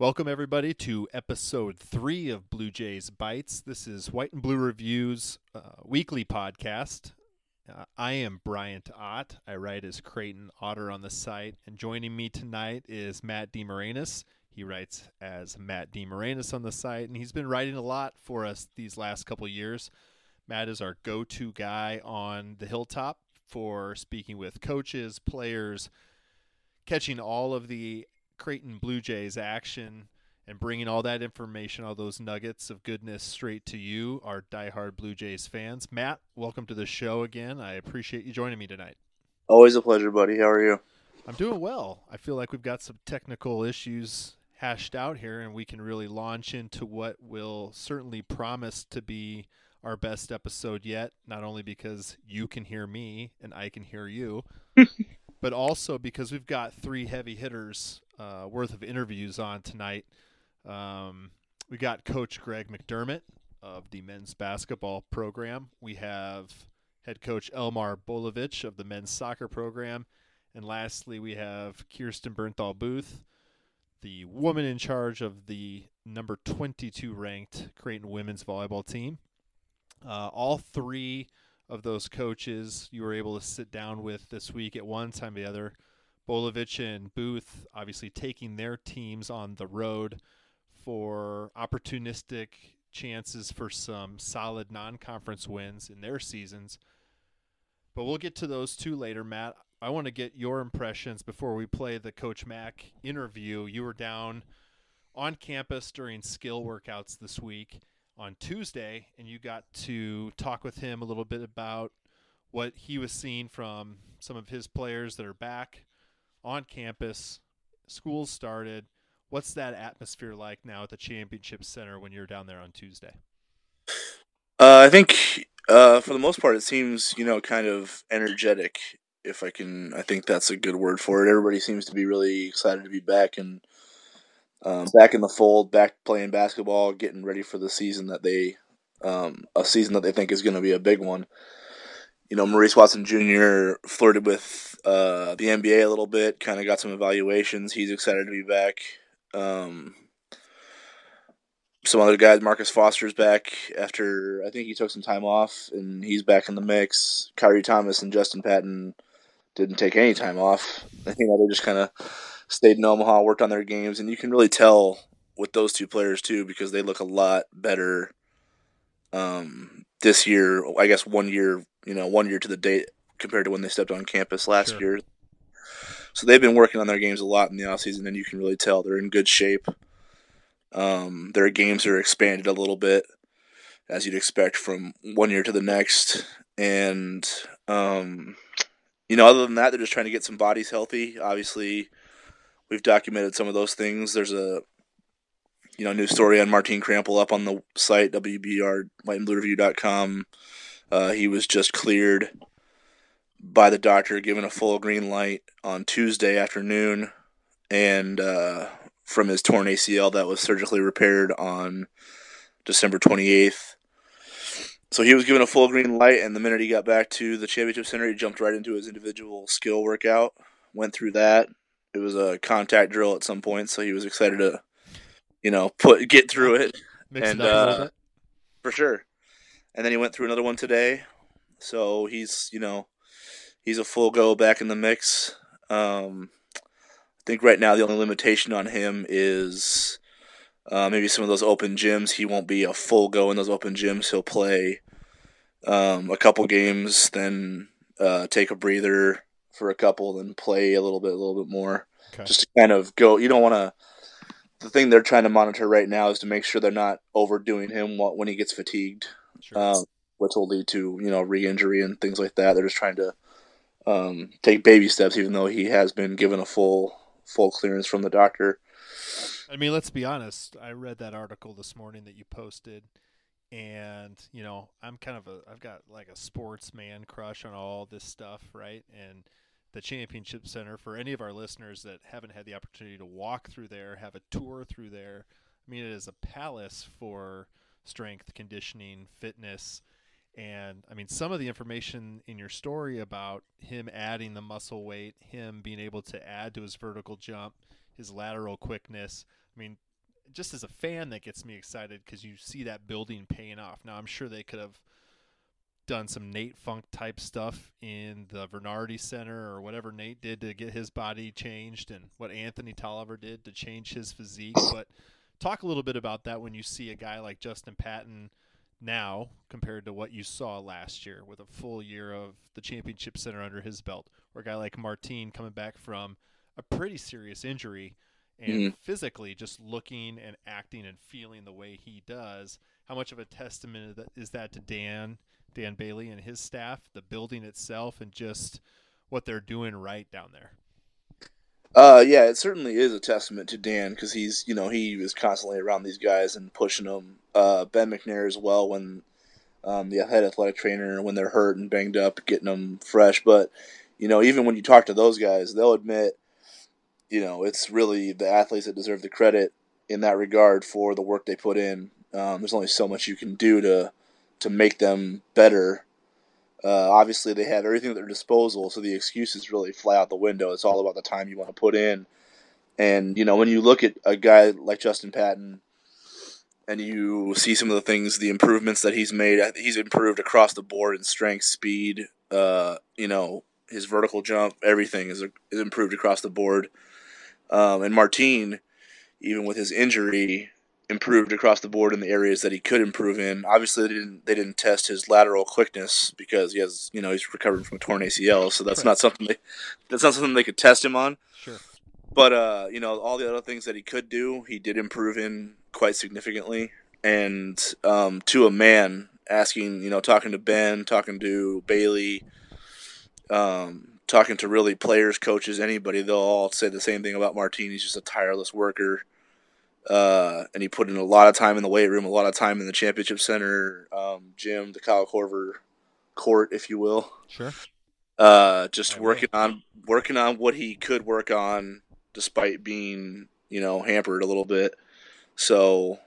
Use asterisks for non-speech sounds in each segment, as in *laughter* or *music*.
Welcome, everybody, to episode three of Blue Jays Bytes. This is White and Blue Reviews uh, weekly podcast. Uh, I am Bryant Ott. I write as Creighton Otter on the site. And joining me tonight is Matt DeMarinis. He writes as Matt DeMarinis on the site, and he's been writing a lot for us these last couple years. Matt is our go to guy on the hilltop for speaking with coaches, players, catching all of the Creighton Blue Jays action and bringing all that information, all those nuggets of goodness straight to you, our diehard Blue Jays fans. Matt, welcome to the show again. I appreciate you joining me tonight. Always a pleasure, buddy. How are you? I'm doing well. I feel like we've got some technical issues hashed out here, and we can really launch into what will certainly promise to be our best episode yet, not only because you can hear me and I can hear you, *laughs* but also because we've got three heavy hitters uh, worth of interviews on tonight. Um, we got Coach Greg McDermott of the men's basketball program. We have head coach Elmar Bolowich of the men's soccer program. And lastly, we have Kirsten Bernthal Booth, the woman in charge of the number 22 ranked Creighton women's volleyball team. Uh, all three of those coaches you were able to sit down with this week at one time or the other. Bolowich and Booth obviously taking their teams on the road for opportunistic chances for some solid non conference wins in their seasons. But we'll get to those two later, Matt. I want to get your impressions before we play the Coach Mack interview. You were down on campus during skill workouts this week on Tuesday, and you got to talk with him a little bit about what he was seeing from some of his players that are back on campus. School's started. What's that atmosphere like now at the Championship Center when you're down there on Tuesday? Uh, I think uh, for the most part, it seems you know kind of energetic. If I can, I think that's a good word for it. Everybody seems to be really excited to be back and um, back in the fold, back playing basketball, getting ready for the season that they, um, a season that they think is going to be a big one. You know, Maurice Watson Jr. flirted with uh, the NBA a little bit, kind of got some evaluations. He's excited to be back. Um, some other guys, Marcus Foster's back after I think he took some time off, and he's back in the mix. Khyri Thomas and Justin Patton didn't take any time off. You know, they just kind of stayed in Omaha, worked on their games, and you can really tell with those two players too because they look a lot better um, this year. I guess one year, you know, one year to the date compared to when they stepped on campus last sure. year. So they've been working on their games a lot in the offseason, and you can really tell they're in good shape. Um, their games are expanded a little bit, as you'd expect from one year to the next. And, um, you know, other than that, they're just trying to get some bodies healthy. Obviously, we've documented some of those things. There's a you know new story on Martin Krampelj up on the site WBR whiteandbluereview.com. Uh, he was just cleared by the doctor, given a full green light on Tuesday afternoon, and uh, from his torn ACL that was surgically repaired on December 28th. So he was given a full green light, and the minute he got back to the championship center, he jumped right into his individual skill workout. Went through that, it was a contact drill at some point, so he was excited to, you know, put get through it, Mix and it uh, for sure. And then he went through another one today, so he's you know, he's a full go back in the mix. Um, I think right now the only limitation on him is uh, maybe some of those open gyms. He won't be a full go in those open gyms. He'll play um, a couple games, then uh, take a breather for a couple, then play a little bit, a little bit more, okay. just to kind of go. You don't want to. The thing they're trying to monitor right now is to make sure they're not overdoing him when he gets fatigued, sure. um, which will lead to you know re-injury and things like that. They're just trying to um, take baby steps, even though he has been given a full full clearance from the doctor. I mean, let's be honest. I read that article this morning that you posted, and you know, I'm kind of a I've got like a sportsman crush on all this stuff, right? And the Championship Center for any of our listeners that haven't had the opportunity to walk through there, have a tour through there. I mean, it is a palace for strength, conditioning, fitness. And I mean, some of the information in your story about him adding the muscle weight, him being able to add to his vertical jump, his lateral quickness. I mean, just as a fan, that gets me excited because you see that building paying off. Now, I'm sure they could have done some Nate Funk type stuff in the Vinardi Center or whatever Nate did to get his body changed and what Anthony Tolliver did to change his physique. But talk a little bit about that when you see a guy like Justin Patton now compared to what you saw last year with a full year of the championship center under his belt, or a guy like Martine coming back from a pretty serious injury and Mhm. physically just looking and acting and feeling the way he does. How much of a testament is that to Dan, Dan Bailey and his staff, the building itself, and just what they're doing right down there? Uh, yeah, it certainly is a testament to Dan because he's, you know, he was constantly around these guys and pushing them. Uh, ben McNair as well when um, the head athletic trainer when they're hurt and banged up, getting them fresh. But you know, even when you talk to those guys, they'll admit, you know, it's really the athletes that deserve the credit in that regard for the work they put in. Um, there's only so much you can do to to make them better. Uh, obviously, they have everything at their disposal, so the excuses really fly out the window. It's all about the time you want to put in. And you know, when you look at a guy like Justin Patton, and you see some of the things, the improvements that he's made, he's improved across the board in strength, speed. Uh, you know, his vertical jump, everything is, is improved across the board. Um, and Martine, even with his injury, improved across the board in the areas that he could improve in. Obviously, they didn't they didn't test his lateral quickness because he has you know he's recovering from a torn ACL, so that's Right. not something they that's not something they could test him on. Sure. But uh, you know, all the other things that he could do, he did improve in quite significantly. And um, to a man, asking, you know, talking to Ben, talking to Bailey, um, talking to really players, coaches, anybody, they'll all say the same thing about Martine. He's just a tireless worker. Uh, and he put in a lot of time in the weight room, a lot of time in the championship center, um, gym, the Kyle Korver court, if you will. Sure. uh, just working on working on what he could work on despite being you know hampered a little bit. So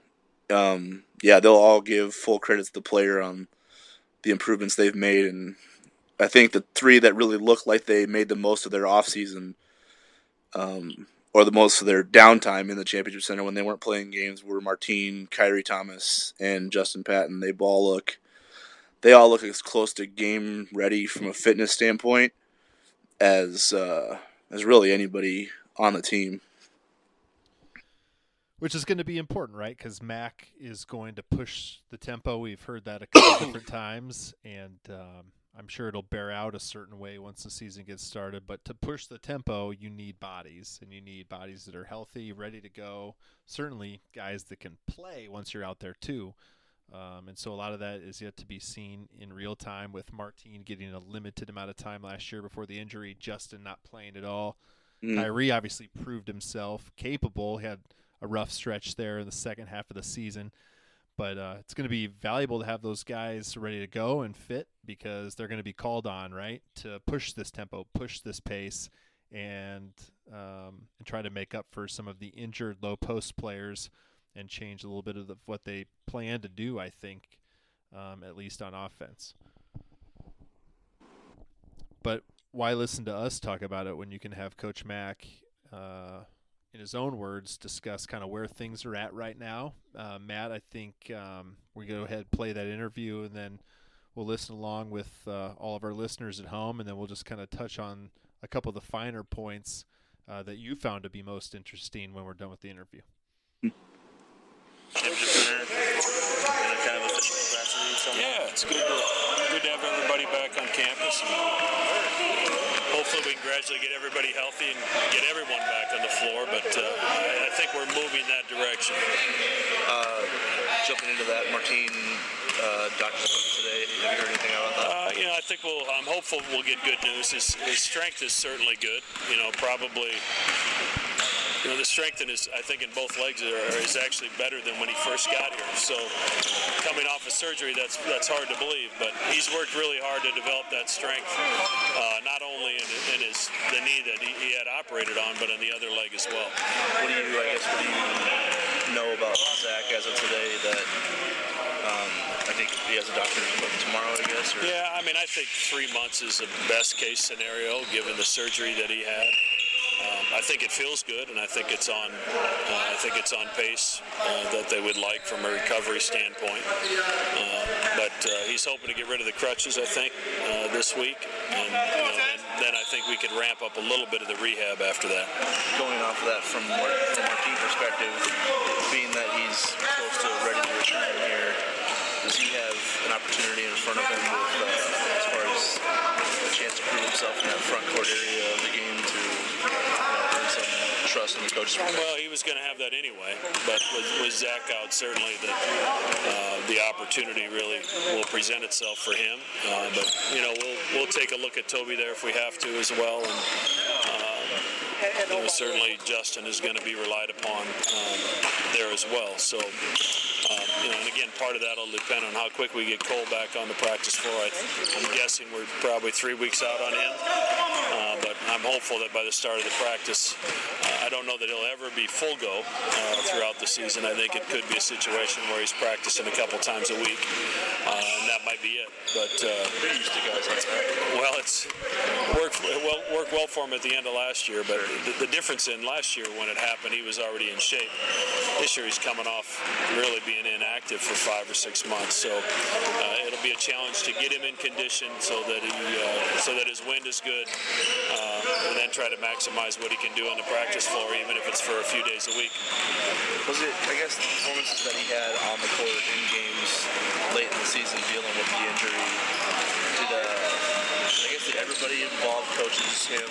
um, yeah they'll all give full credit to the player on the improvements they've made. And i think the three that really look like they made the most of their offseason um, or the most of their downtime in the championship center when they weren't playing games were martine Khyri Thomas and justin patton they all look they all look as close to game ready from a fitness standpoint as uh, as really anybody on the team. Which is going to be important, right? Because Mac is going to push the tempo. We've heard that a couple *coughs* different times, and um, I'm sure it'll bear out a certain way once the season gets started. But to push the tempo, you need bodies, and you need bodies that are healthy, ready to go. Certainly, guys that can play once you're out there too. Um, and so a lot of that is yet to be seen in real time with Martine getting a limited amount of time last year before the injury, Justin not playing at all. Mm. Khyri obviously proved himself capable. He had a rough stretch there in the second half of the season, but uh, it's going to be valuable to have those guys ready to go and fit because they're going to be called on, right, to push this tempo, push this pace, and um, and try to make up for some of the injured low post players and change a little bit of the, what they plan to do. I think, um, at least on offense. But why listen to us talk about it when you can have Coach Mack, uh, in his own words, discuss kind of where things are at right now? Uh, Matt, I think um, we go ahead play that interview and then we'll listen along with uh, all of our listeners at home, and then we'll just kind of touch on a couple of the finer points uh, that you found to be most interesting when we're done with the interview. championship center in a kind of official capacity. So Yeah, it's good to, good to have everybody back on campus. And hopefully, we can gradually get everybody healthy and get everyone back on the floor. But uh, I, I think we're moving that direction. Uh, jumping into that, Martine uh, appointment today. Have you heard anything about that? Uh, you know, I think we'll. I'm hopeful we'll get good news. His, his strength is certainly good. You know, probably. You know, the strength in his, I think, in both legs are, is actually better than when he first got here. So, coming off of surgery, that's that's hard to believe. But he's worked really hard to develop that strength, uh, not only in, in his the knee that he, he had operated on, but in the other leg as well. What do you, I guess, what do you know about Zach as of today that um, I think he has a doctor's appointment tomorrow, I guess? Or? Yeah, I mean, I think three months is the best case scenario given the surgery that he had. Um, I think it feels good, and I think it's on. Uh, I think it's on pace uh, that they would like from a recovery standpoint. Uh, but uh, he's hoping to get rid of the crutches, I think, uh, this week, and, you know, and then I think we could ramp up a little bit of the rehab after that. Going off of that from from our team perspective, being that he's close to ready to return here, does he have an opportunity in front of him with, uh, as far as a chance to prove himself in that front court area of the game to you know, earn some trust in the? Well, he was going to have that anyway, but with, with Zach out, certainly the uh, the opportunity really will present itself for him. Uh, but you know, we'll we'll take a look at Toby there if we have to as well, and uh, you know, certainly Justin is going to be relied upon um, there as well. So. Um, you know, and again, part of that will depend on how quick we get Cole back on the practice floor. I, I'm guessing we're probably three weeks out on him, uh, but I'm hopeful that by the start of the practice, uh, I don't know that he'll ever be full go uh, throughout the season. I think it could be a situation where he's practicing a couple times a week, uh, and that might be it. But uh, well, it's worked well worked well for him at the end of last year. But the, the difference in last year when it happened, he was already in shape. This year he's coming off really being inactive for five or six months. So uh, it'll be a challenge to get him in condition so that he uh, so that his wind is good, uh, and then try to maximize what he can do on the practice floor, even if it's for a few days a week. Was it, I guess, the performances that he had on the court in games late in the season dealing with the injury? Did, uh, I guess, did everybody involved, coaches, him,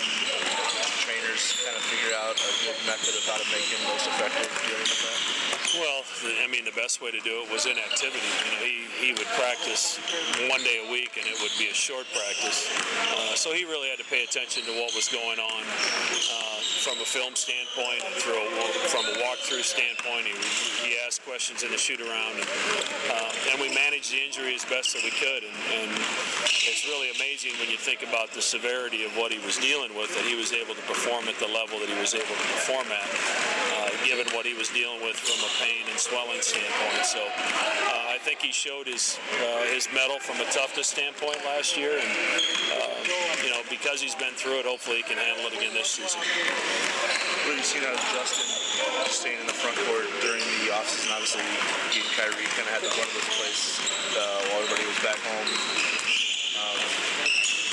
trainers, kind of figure out a good method of how to make him most effective dealing with that? Well, I mean, the best way to do it was inactivity. You know, he, he would practice one day a week, and it would be a short practice. Uh, so he really had to pay attention to what was going on uh, from a film standpoint, through a, from a walkthrough standpoint. He, he asked questions in the shoot around, and, uh, and we managed the injury as best that we could. And, and it's really amazing when you think about the severity of what he was dealing with, that he was able to perform at the level that he was able to perform at, uh, given what he was dealing with from a pain and swelling standpoint. So uh, I think he showed his uh, his mettle from a toughness standpoint last year, and uh, you know because he's been through it, hopefully he can handle it again this season. What have you seen out of Justin staying in the front court during the offseason? Obviously, he and Khyri kind of had to run this place uh, while everybody was back home. Um,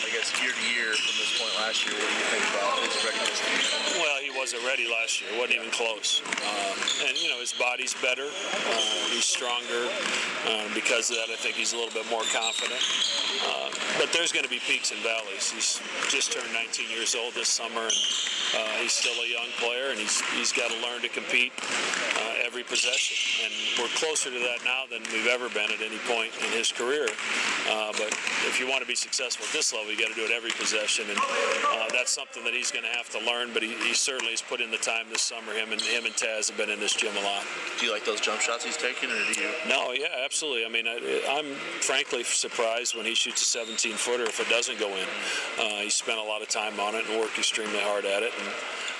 I guess year to year from this point last year, what do you think about his readiness Well, he wasn't ready last year. wasn't even close. Um, and you know his body's better. Uh, he's stronger. Uh, because of that, I think he's a little bit more confident. Uh, but there's going to be peaks and valleys. He's just turned 19 years old this summer, and uh, he's still a young player, and he's he's got to learn to compete uh, every possession. And we're closer to that now than we've ever been at any point in his career. Uh, but if you want to be successful at this level, you got to do it every possession, and uh, that's something that he's going to have to learn. But he, he certainly has put in the time this summer. Him and him and Taz have been in this gym a lot. Do you like those jump shots he's taking, or do you? No, yeah, absolutely. I mean, I, I'm frankly surprised when he shoots a 17 footer if it doesn't go in. Uh, he spent a lot of time on it and worked extremely hard at it. And,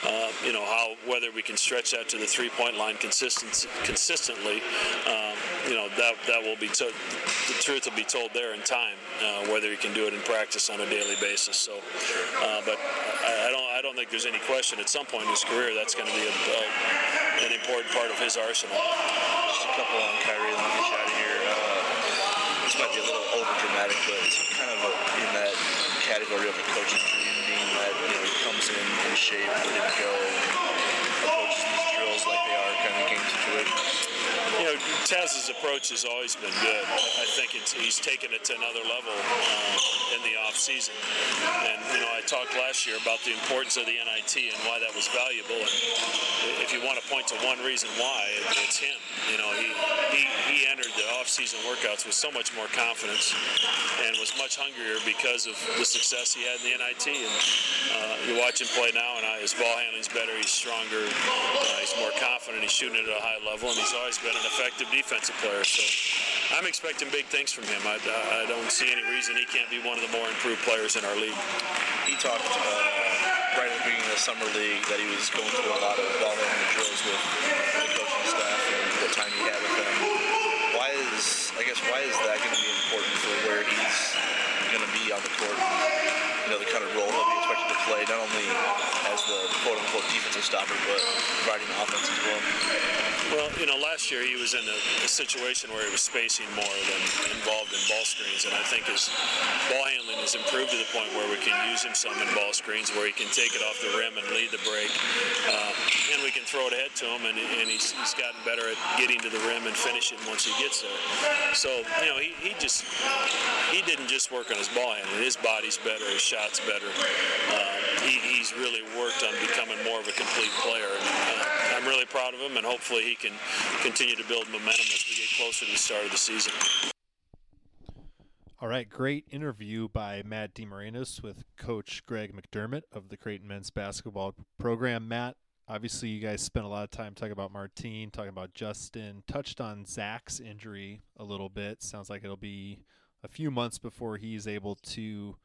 uh, you know how whether we can stretch that to the three-point line consistent, consistently, um, you know that that will be to, the truth will be told there in time. Uh, whether he can do it in practice on a daily basis. So, uh, but I, I don't I don't think there's any question. At some point in his career, that's going to be a, a, an important part of his arsenal. Just a couple on Khyri, let me get you out of here. Uh, this might be a little over dramatic, but it's kind of a, in that category of a coaching dream, that you know he comes in in shape, ready to go, approaches these drills like they are kind of game situations. You know, Taz's approach has always been good. I think he's taken it to another level uh, in the off season. And you know, I talked last year about the importance of the NIT and why that was valuable. And if you want to point to one reason why, it's him. You know, he he, he entered the off season workouts with so much more confidence and was much hungrier because of the success he had in the NIT. And uh, you watch him play now, and uh, his ball handling's better. He's stronger. Uh, he's more confident. He's shooting it at a high level, and he's always been an effective defensive player. So I'm expecting big things from him. I, I don't see any reason he can't be one of the more improved players in our league. He talked uh, right at the beginning of the summer league that he was going through a lot of ball handling drills with the coaching staff and the time he had with them. Why is I guess why is that going to be important for where he's going to be on the court? You know the kind of role he'll expected to play, not only as the quote unquote defensive stopper, but providing offense as well. Well, you know, last year he was in a, a, situation where he was spacing more than involved in ball screens, and I think his ball handling has improved to the point where we can use him some in ball screens, where he can take it off the rim and lead the break, uh, and we can throw it ahead to him, and, and he's, he's gotten better at getting to the rim and finishing once he gets there. So, you know, he, he just he didn't just work on his ball handling; his body's better, his shot's better. Uh, he, he's really worked on becoming more of a complete player. And, uh, I'm really proud of him, and hopefully he can continue to build momentum as we get closer to the start of the season. All right, great interview by Matt DeMarinis with Coach Greg McDermott of the Creighton men's basketball program. Matt, obviously you guys spent a lot of time talking about Martine, talking about Justin, touched on Zach's injury a little bit. Sounds like it'll be a few months before he's able to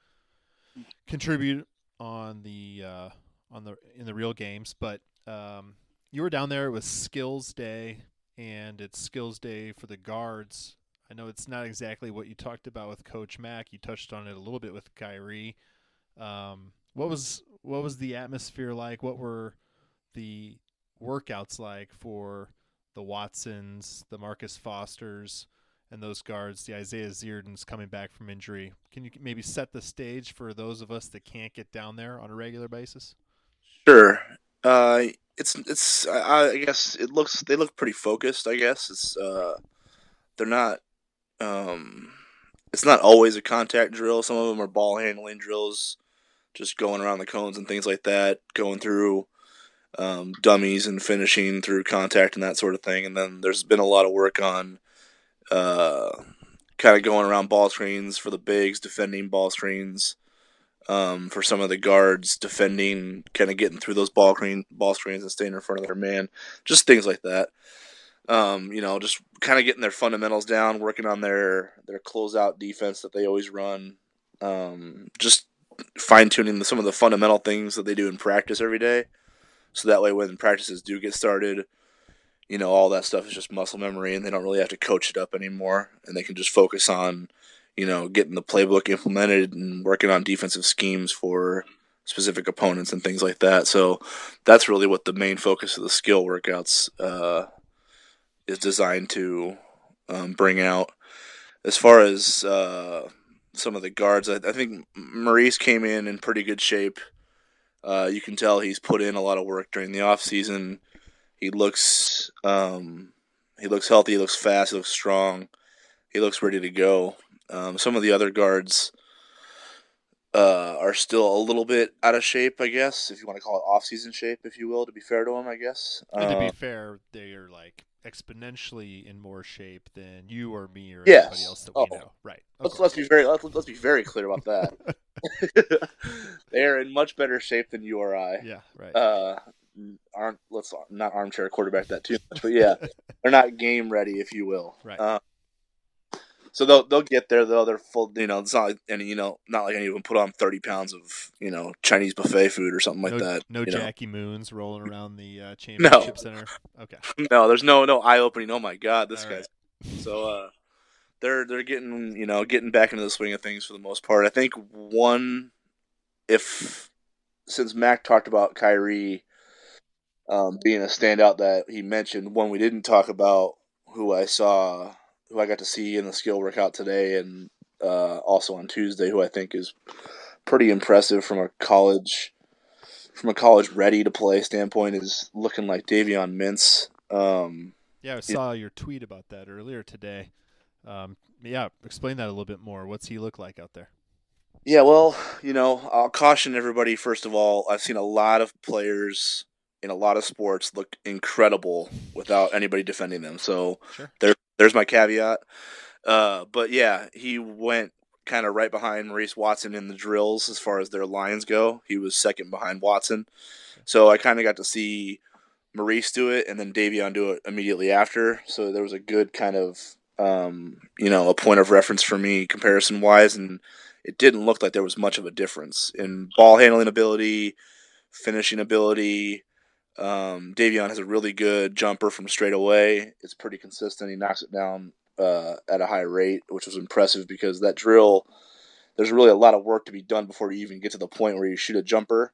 contribute on the uh, on the in the real games. But um, you were down there. It was Skills Day, and it's Skills Day for the guards. I know it's not exactly what you talked about with Coach Mack. You touched on it a little bit with Khyri. Um, what was what was the atmosphere like? What were the workouts like for the Watsons, the Marcus Fosters, and those guards, the Isaiah Zierdens coming back from injury? Can you maybe set the stage for those of us that can't get down there on a regular basis? Sure. Uh, it's it's I, I guess it looks they look pretty focused. I guess it's uh, they're not um, it's not always a contact drill. Some of them are ball handling drills, just going around the cones and things like that, going through um, dummies and finishing through contact and that sort of thing. And then there's been a lot of work on uh, kind of going around ball screens for the bigs, defending ball screens. Um, for some of the guards defending, kind of getting through those ball screen ball screens and staying in front of their man, just things like that. Um, you know, just kind of getting their fundamentals down, working on their their closeout defense that they always run. Um, just fine tuning some of the fundamental things that they do in practice every day, so that way when practices do get started, you know, all that stuff is just muscle memory, and they don't really have to coach it up anymore, and they can just focus on, you know, getting the playbook implemented and working on defensive schemes for specific opponents and things like that. So that's really what the main focus of the skill workouts uh, is designed to um, bring out. As far as uh, some of the guards, I, I, think Maurice came in in pretty good shape. Uh, you can tell he's put in a lot of work during the off season. He looks um, he looks healthy. He looks fast. He looks strong. He looks ready to go. Um, some of the other guards uh, are still a little bit out of shape, I guess, if you want to call it off-season shape, if you will. To be fair to them, I guess. And to be uh, fair, they are like exponentially in more shape than you or me or yes. anybody else that we oh. know. Right. Let's, let's be very let's, let's be very clear about that. *laughs* *laughs* they are in much better shape than you or I. Yeah. Right. Uh, aren't let's not armchair quarterback that too much, but yeah, they're not game ready, if you will. Right. Uh, so they'll they'll get there though. They're full. You know, it's not like any. You know, not like any of them put on thirty pounds of you know Chinese buffet food or something like no, that. No Jackie know. Moons rolling around the uh, championship no. center. Okay. *laughs* No, there's no no eye opening. Oh my god, this All guy's. Right. So uh, they're they're getting you know getting back into the swing of things for the most part. I think one, if since Mac talked about Khyri um, being a standout that he mentioned, one we didn't talk about, who I saw who I got to see in the skill workout today, and uh, also on Tuesday, who I think is pretty impressive from a college from a college ready to play standpoint, is looking like Davion Mintz. Um, yeah, I saw your tweet about that earlier today. Um, yeah, explain that a little bit more. What's he look like out there? Yeah, well, you know, I'll caution everybody. First of all, I've seen a lot of players in a lot of sports look incredible without anybody defending them. So sure. there, there's my caveat. Uh, but yeah, he went kind of right behind Maurice Watson in the drills as far as their lines go. He was second behind Watson. So I kind of got to see Maurice do it and then Davion do it immediately after. So there was a good kind of, um, you know, a point of reference for me comparison wise. And it didn't look like there was much of a difference in ball handling ability, finishing ability, um, Davion has a really good jumper from straight away. It's pretty consistent. He knocks it down uh, at a high rate, which was impressive because that drill, there's really a lot of work to be done before you even get to the point where you shoot a jumper.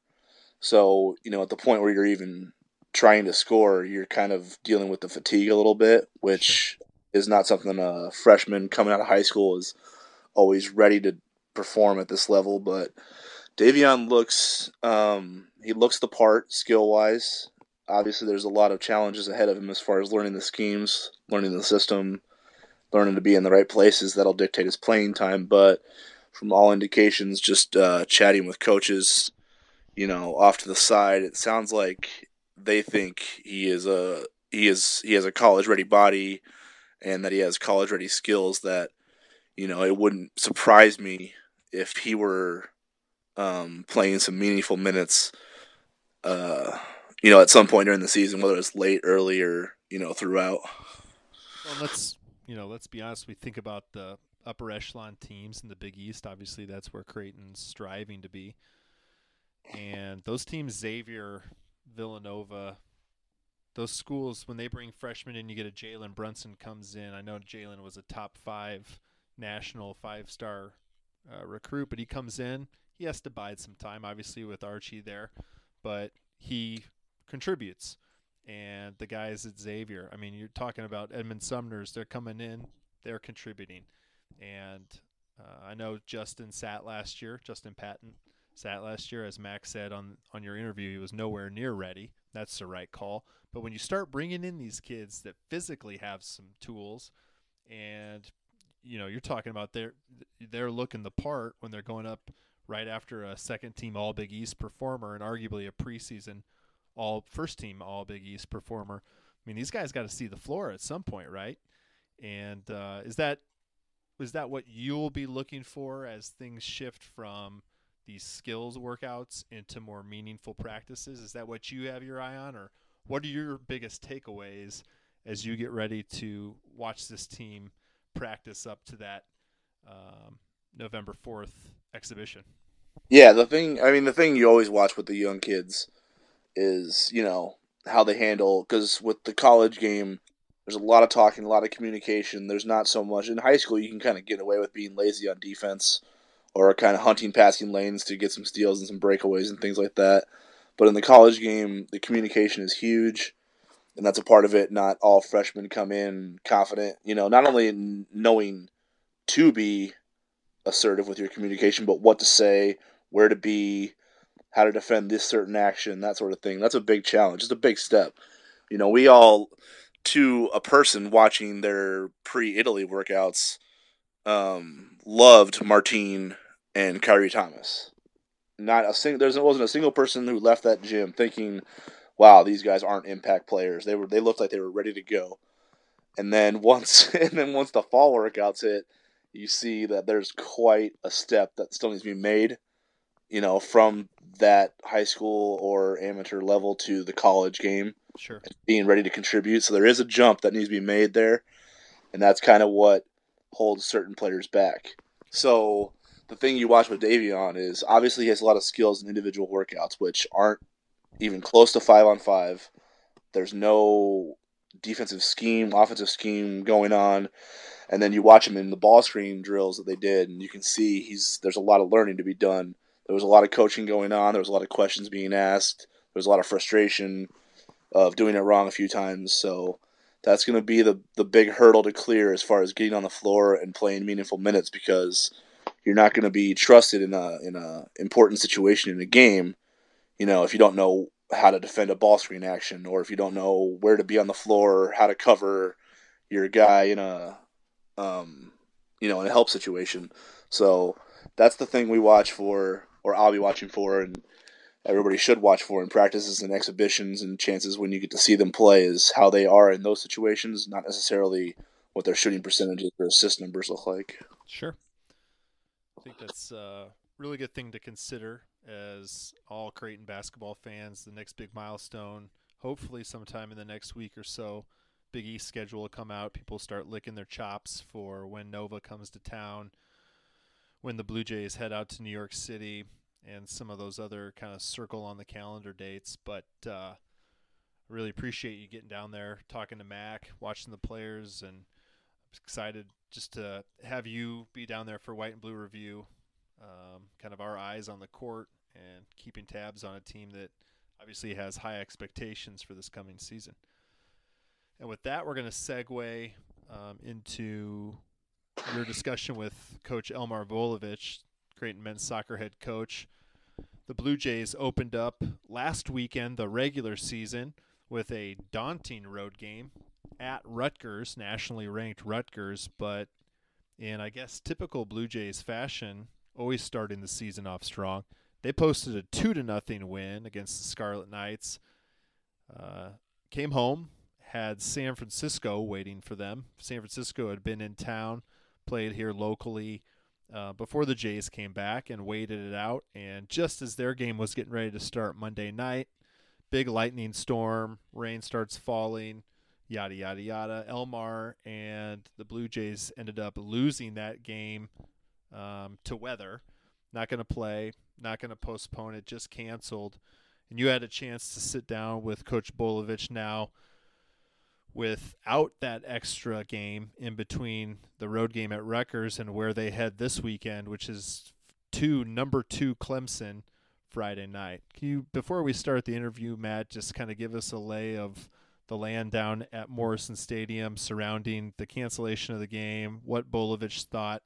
So you know, at the point where you're even trying to score, you're kind of dealing with the fatigue a little bit, which is not something a freshman coming out of high school is always ready to perform at this level. But Davion looks um, he looks the part skill wise. Obviously, there's a lot of challenges ahead of him as far as learning the schemes, learning the system, learning to be in the right places. That'll dictate his playing time. But from all indications, just uh, chatting with coaches, you know, off to the side, it sounds like they think he is a he is he has a college ready body, and that he has college ready skills. That you know, it wouldn't surprise me if he were um, playing some meaningful minutes. Uh, you know, at some point during the season, whether it's late, early, or you know, throughout. Well, let's you know, let's be honest. We think about the upper echelon teams in the Big East. Obviously, that's where Creighton's striving to be. And those teams, Xavier, Villanova, those schools, when they bring freshmen in, you get a Jalen Brunson comes in. I know Jalen was a top five national five star uh, recruit, but he comes in. He has to bide some time, obviously, with Archie there, but he contributes. And the guys at Xavier, I mean, you're talking about Edmond Sumners, they're coming in, they're contributing. And uh, I know Justin sat last year, Justin Patton sat last year, as Max said on on your interview, he was nowhere near ready. That's the right call. But when you start bringing in these kids that physically have some tools, and you know you're talking about they're they're looking the part when they're going up right after a second team All Big East performer and arguably a preseason All First Team All Big East performer. I mean, these guys got to see the floor at some point, right? And uh, is that is that what you'll be looking for as things shift from these skills workouts into more meaningful practices? Is that what you have your eye on, or what are your biggest takeaways as you get ready to watch this team practice up to that um, November fourth exhibition? Yeah, the thing. I mean, the thing you always watch with the young kids is you know how they handle because with the college game. There's a lot of talking, a lot of communication. There's not so much in high school. You can kind of get away with being lazy on defense or kind of hunting passing lanes to get some steals and some breakaways and things like that. But in the college game, the communication is huge, and that's a part of it. Not all freshmen come in confident, you know, not only knowing to be assertive with your communication, but what to say, where to be, how to defend this certain action, that sort of thing. That's a big challenge. It's a big step. You know, we all, to a person watching their pre Italy workouts, um, loved Martine and Khyri Thomas. Not a single. There wasn't a single person who left that gym thinking, "Wow, these guys aren't impact players." They were. They looked like they were ready to go. And then *laughs* once, and then once the fall workouts hit, you see that there's quite a step that still needs to be made. You know, from that high school or amateur level to the college game. Sure. Being ready to contribute. So there is a jump that needs to be made there. And that's kind of what holds certain players back. So the thing you watch with Davion is obviously he has a lot of skills in individual workouts, which aren't even close to five on five. There's no defensive scheme, offensive scheme going on. And then you watch him in the ball screen drills that they did, and you can see he's there's a lot of learning to be done. There was a lot of coaching going on. There was a lot of questions being asked. There was a lot of frustration of doing it wrong a few times. So that's going to be the the big hurdle to clear as far as getting on the floor and playing meaningful minutes because you're not going to be trusted in a in a important situation in a game. You know, if you don't know how to defend a ball screen action, or if you don't know where to be on the floor, or how to cover your guy in a um, you know in a help situation. So that's the thing we watch for, or I'll be watching for, and everybody should watch for in practices and exhibitions and chances when you get to see them play is how they are in those situations, not necessarily what their shooting percentages or assist numbers look like. Sure. I think that's a really good thing to consider as all Creighton basketball fans. The next big milestone, hopefully sometime in the next week or so, Big East schedule will come out. People start licking their chops for when Nova comes to town, when the Blue Jays head out to New York City, and some of those other kind of circle on the calendar dates. But uh, really appreciate you getting down there, talking to Mac, watching the players, and I'm excited just to have you be down there for White and Blue Review. Um, kind of our eyes on the court and keeping tabs on a team that obviously has high expectations for this coming season. And with that, we're going to segue um, into your discussion with Coach Elmar Bolowich, Creighton men's soccer head coach. The Blue Jays opened up last weekend the regular season with a daunting road game at Rutgers, nationally ranked Rutgers, but in I guess typical Blue Jays fashion, always starting the season off strong. They posted a two to nothing win against the Scarlet Knights. Uh, came home, had San Francisco waiting for them. San Francisco had been in town, played here locally uh, before the Jays came back and waited it out. And just as their game was getting ready to start Monday night, big lightning storm, rain starts falling, yada yada yada. Elmar and the Blue Jays ended up losing that game um, to weather. Not going to play, not going to postpone it, just canceled. And you had a chance to sit down with Coach Bolowich now without that extra game in between the road game at Rutgers and where they head this weekend, which is to number two Clemson Friday night. Can you, before we start the interview, Matt, just kind of give us a lay of the land down at Morrison Stadium surrounding the cancellation of the game, what Bolowich thought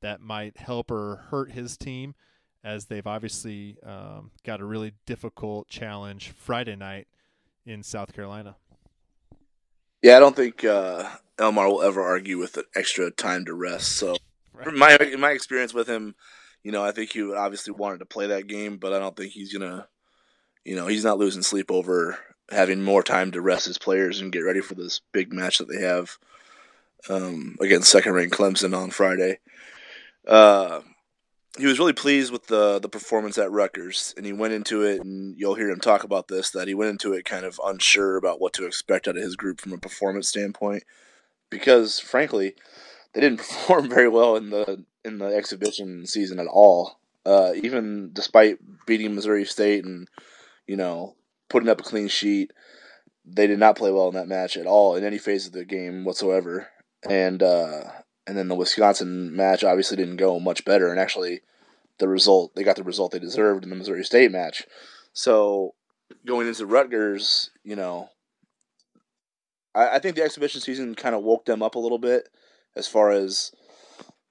that might help or hurt his team, as they've obviously um, got a really difficult challenge Friday night in South Carolina. Yeah, I don't think uh, Elmar will ever argue with an extra time to rest. So, right. my my experience with him, you know, I think he obviously wanted to play that game, but I don't think he's gonna, you know, he's not losing sleep over having more time to rest his players and get ready for this big match that they have um, against second-ranked Clemson on Friday. Uh, he was really pleased with the the performance at Rutgers, and he went into it, and you'll hear him talk about this. That he went into it kind of unsure about what to expect out of his group from a performance standpoint, because frankly, they didn't *laughs* perform very well in the in the exhibition season at all. Uh, even despite beating Missouri State and you know putting up a clean sheet, they did not play well in that match at all in any phase of the game whatsoever. And uh, and then the Wisconsin match obviously didn't go much better, and actually, the result they got the result they deserved in the Missouri State match. So going into Rutgers, you know, I, I think the exhibition season kind of woke them up a little bit as far as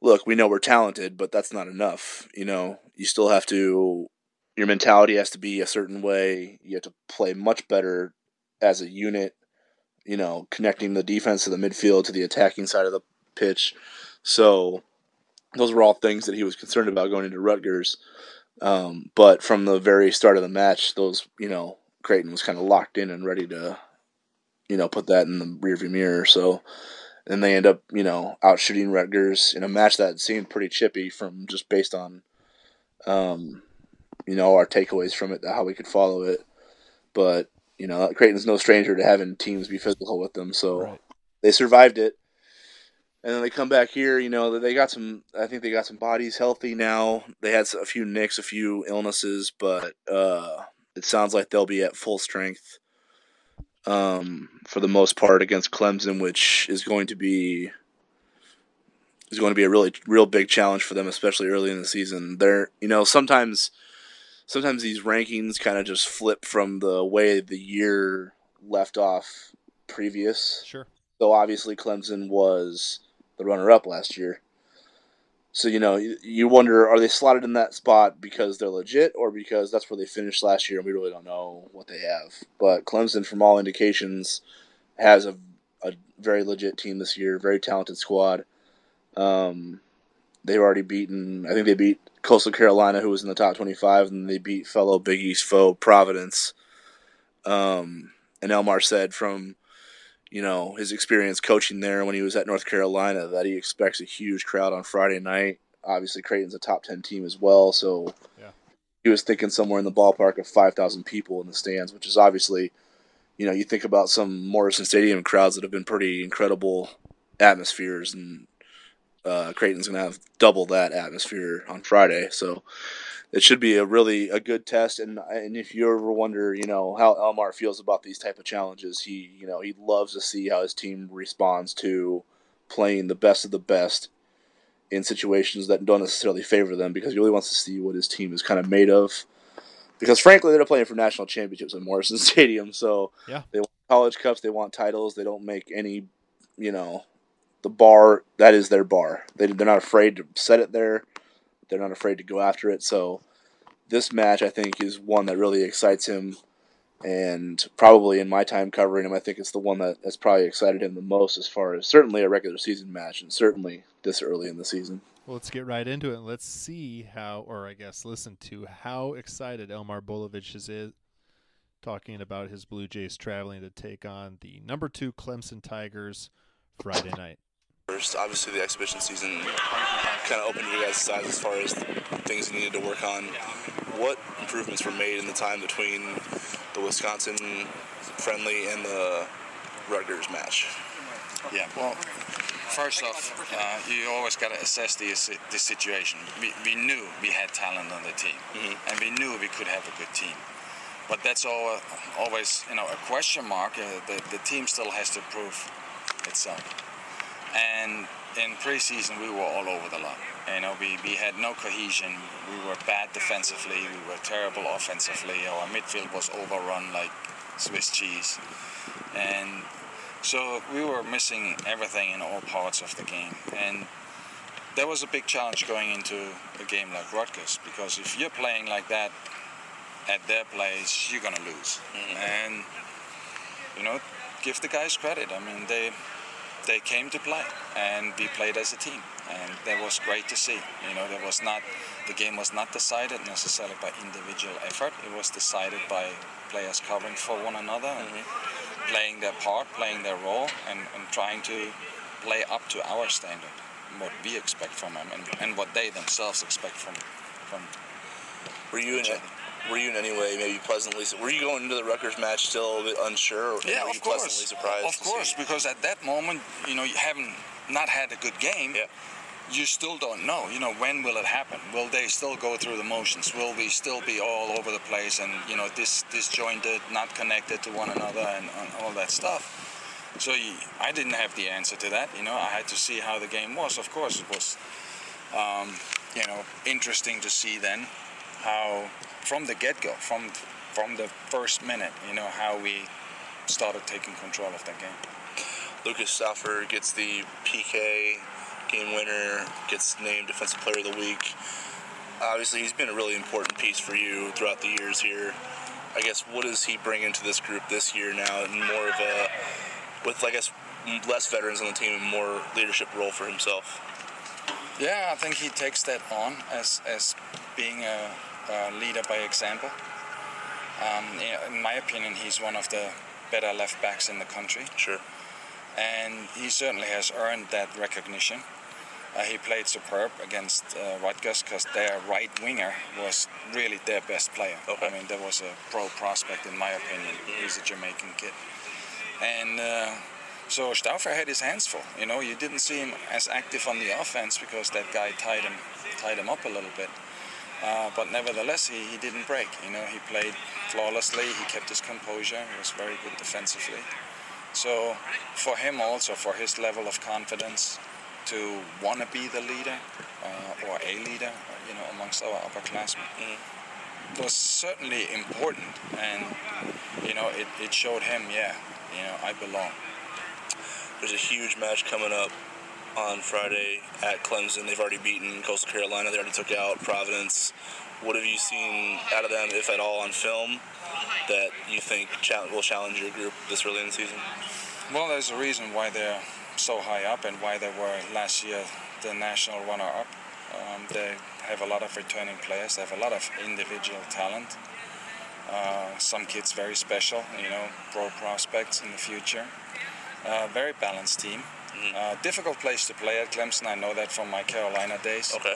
look, we know we're talented, but that's not enough. You know, you still have to your mentality has to be a certain way. You have to play much better as a unit, you know, connecting the defense to the midfield to the attacking side of the pitch. So those were all things that he was concerned about going into Rutgers. Um, but from the very start of the match, those you know Creighton was kind of locked in and ready to, you know, put that in the rearview mirror. So, and they end up you know out shooting Rutgers in a match that seemed pretty chippy from just based on, um, you know, our takeaways from it, how we could follow it. But you know, Creighton's no stranger to having teams be physical with them, so right. they survived it and then they come back here. You know, they got some. I think they got some bodies healthy now. They had a few nicks, a few illnesses, but uh, it sounds like they'll be at full strength um, for the most part against Clemson, which is going to be is going to be a really real big challenge for them, especially early in the season. They're you know sometimes sometimes these rankings kind of just flip from the way the year left off previous. Sure. So obviously Clemson was the runner up last year. So you know, you wonder are they slotted in that spot because they're legit or because that's where they finished last year and we really don't know what they have. But Clemson, from all indications, has a a very legit team this year, very talented squad. Um, they've already beaten. I think they beat Coastal Carolina, who was in the top twenty-five, and they beat fellow Big East foe Providence. Um, and Elmar said from you know his experience coaching there when he was at North Carolina that he expects a huge crowd on Friday night. Obviously, Creighton's a top ten team as well, so yeah. he was thinking somewhere in the ballpark of five thousand people in the stands, which is obviously, you know, you think about some Morrison Stadium crowds that have been pretty incredible atmospheres, and uh, Creighton's going to have double that atmosphere on Friday. So it should be a really a good test. And and if you ever wonder, you know, how Elmar feels about these type of challenges, he you know he loves to see how his team responds to playing the best of the best in situations that don't necessarily favor them because he really wants to see what his team is kind of made of. because frankly, they're playing for national championships in Morrison *laughs* Stadium. So Yeah. they want college cups, they want titles. They don't make any, you know, the bar that is their bar. They they're not afraid to set it there. They're not afraid to go after it. So this match, I think, is one that really excites him. And probably in my time covering him, I think it's the one that has probably excited him the most as far as certainly a regular season match and certainly this early in the season. Well, let's get right into it. and Let's see how, or I guess listen to how excited Elmar Bolowich is, is talking about his Blue Jays traveling to take on the number two Clemson Tigers Friday night. First, obviously, the exhibition season kind of opened your guys' eyes as far as things you needed to work on. What improvements were made in the time between the Wisconsin friendly and the Rutgers match? Yeah, well, first off, uh, you always got to assess the, the situation. We, we knew we had talent on the team, and we knew we could have a good team. But that's all, always, you know, a question mark. Uh, the, the team still has to prove itself. And in preseason, we were all over the lot. You know, we, we had no cohesion. We were bad defensively. We were terrible offensively. Our midfield was overrun like Swiss cheese. And so we were missing everything in all parts of the game. And that was a big challenge going into a game like Rutgers because if you're playing like that at their place, you're going to lose. Mm-hmm. And, you know, give the guys credit. I mean, they they came to play and we played as a team. And that was great to see. You know there was not the game was not decided necessarily by individual effort. It was decided by players covering for one another and mm-hmm. playing their part playing their role and, and trying to play up to our standard what we expect from them and, and what they themselves expect from from Were you in were you in any way maybe pleasantly were you going into the Rutgers match still a bit unsure or Yeah, were you of course. pleasantly surprised Of course, see? because at that moment, you know, you haven't not had a good game. Yeah. You still don't know. You know, when will it happen? Will they still go through the motions? Will we still be all over the place and you know, dis- disjointed, not connected to one another, and, and all that stuff? So you, I didn't have the answer to that. You know, I had to see how the game was. Of course, it was, um, you know, interesting to see then how from the get-go, from from the first minute, you know, how we started taking control of that game. Lucas Stauffer gets the PK game winner, gets named Defensive Player of the Week. Obviously, he's been a really important piece for you throughout the years here. I guess what does he bring into this group this year now, and more of a with I guess less veterans on the team, and more leadership role for himself. Yeah, I think he takes that on as as being a, a leader by example. Um, in my opinion, he's one of the better left backs in the country, Sure. and he certainly has earned that recognition. Uh, he played superb against uh, Rutgers because their right winger was really their best player. Okay. I mean, there was a pro prospect in my opinion. He's a Jamaican kid, and uh, so Stauffer had his hands full. You know, you didn't see him as active on the offense because that guy tied him tied him up a little bit. Uh, but nevertheless, he, he didn't break. You know, he played flawlessly. He kept his composure. He was very good defensively. So for him also, for his level of confidence, to want to be the leader uh, or a leader, you know, amongst our upperclassmen, was certainly important. And you know, it, it showed him, yeah, you know, I belong. There's a huge match coming up on Friday at Clemson. They've already beaten Coastal Carolina. They already took out Providence. What have you seen out of them, if at all, on film that you think will challenge your group this early in the season? Well, there's a reason why they're so high up and why they were last year the national runner-up. Um, they have a lot of returning players. They have a lot of individual talent. Uh, some kids very special, you know, pro prospects in the future. Uh, very balanced team. Uh, difficult place to play at Clemson. I know that from my Carolina days. Okay.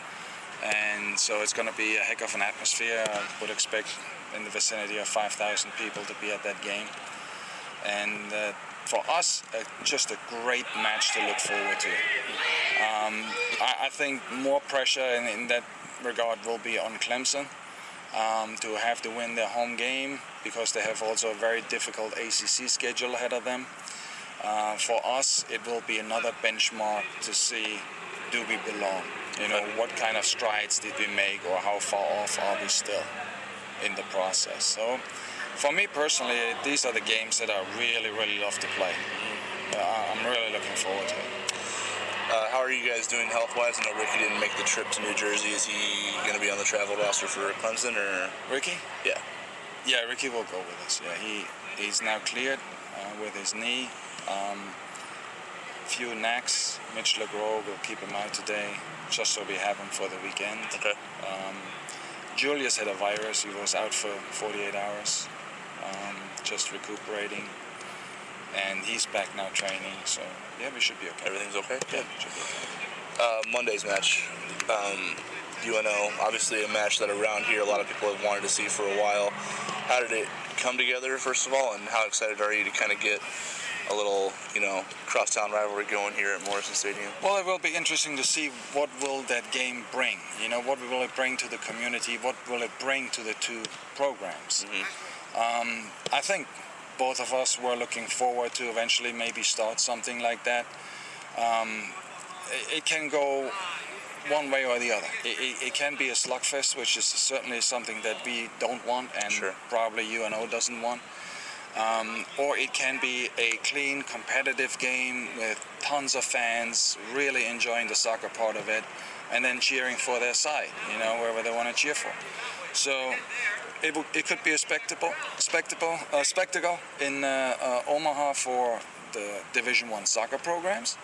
And so it's going to be a heck of an atmosphere. I would expect in the vicinity of 5,000 people to be at that game. And uh, for us, uh, just a great match to look forward to. Um, I, I think more pressure in, in that regard will be on Clemson um, to have to win their home game because they have also a very difficult ACC schedule ahead of them. Uh, for us, it will be another benchmark to see do we belong? You know, what kind of strides did we make or how far off are we still? in the process. So, for me personally, these are the games that I really, really love to play. Uh, I'm really looking forward to it. Uh, how are you guys doing health wise? I know Ricky didn't make the trip to New Jersey. Is he going to be on the travel roster for Clemson or? Ricky? Yeah. Yeah, Ricky will go with us. Yeah, he he's now cleared uh, with his knee. Um, few knacks. Mitch LeGros will keep him out today, just so we have him for the weekend. Okay. Um, Julius had a virus. He was out for 48 hours, um, just recuperating. And he's back now training, so yeah, we should be okay. Everything's okay? Yeah, should okay. Uh, Monday's match. Um, UNO, obviously a match that around here a lot of people have wanted to see for a while. How did it come together, first of all, and how excited are you to kind of get a little, you know, crosstown rivalry going here at Morrison Stadium? Well, it will be interesting to see what will that game bring. You know, what will it bring to the community? What will it bring to the two programs? Um, I think both of us were looking forward to eventually maybe start something like that. Um, it, it can go one way or the other. It, it, it can be a slugfest, which is certainly something that we don't want, and Sure. probably UNO doesn't want. Um, or it can be a clean, competitive game with tons of fans really enjoying the soccer part of it, and then cheering for their side, you know, wherever they want to cheer for. So it, w- it could be a spectacle, spectacle, uh, spectacle in uh, uh, Omaha for the Division One soccer programs.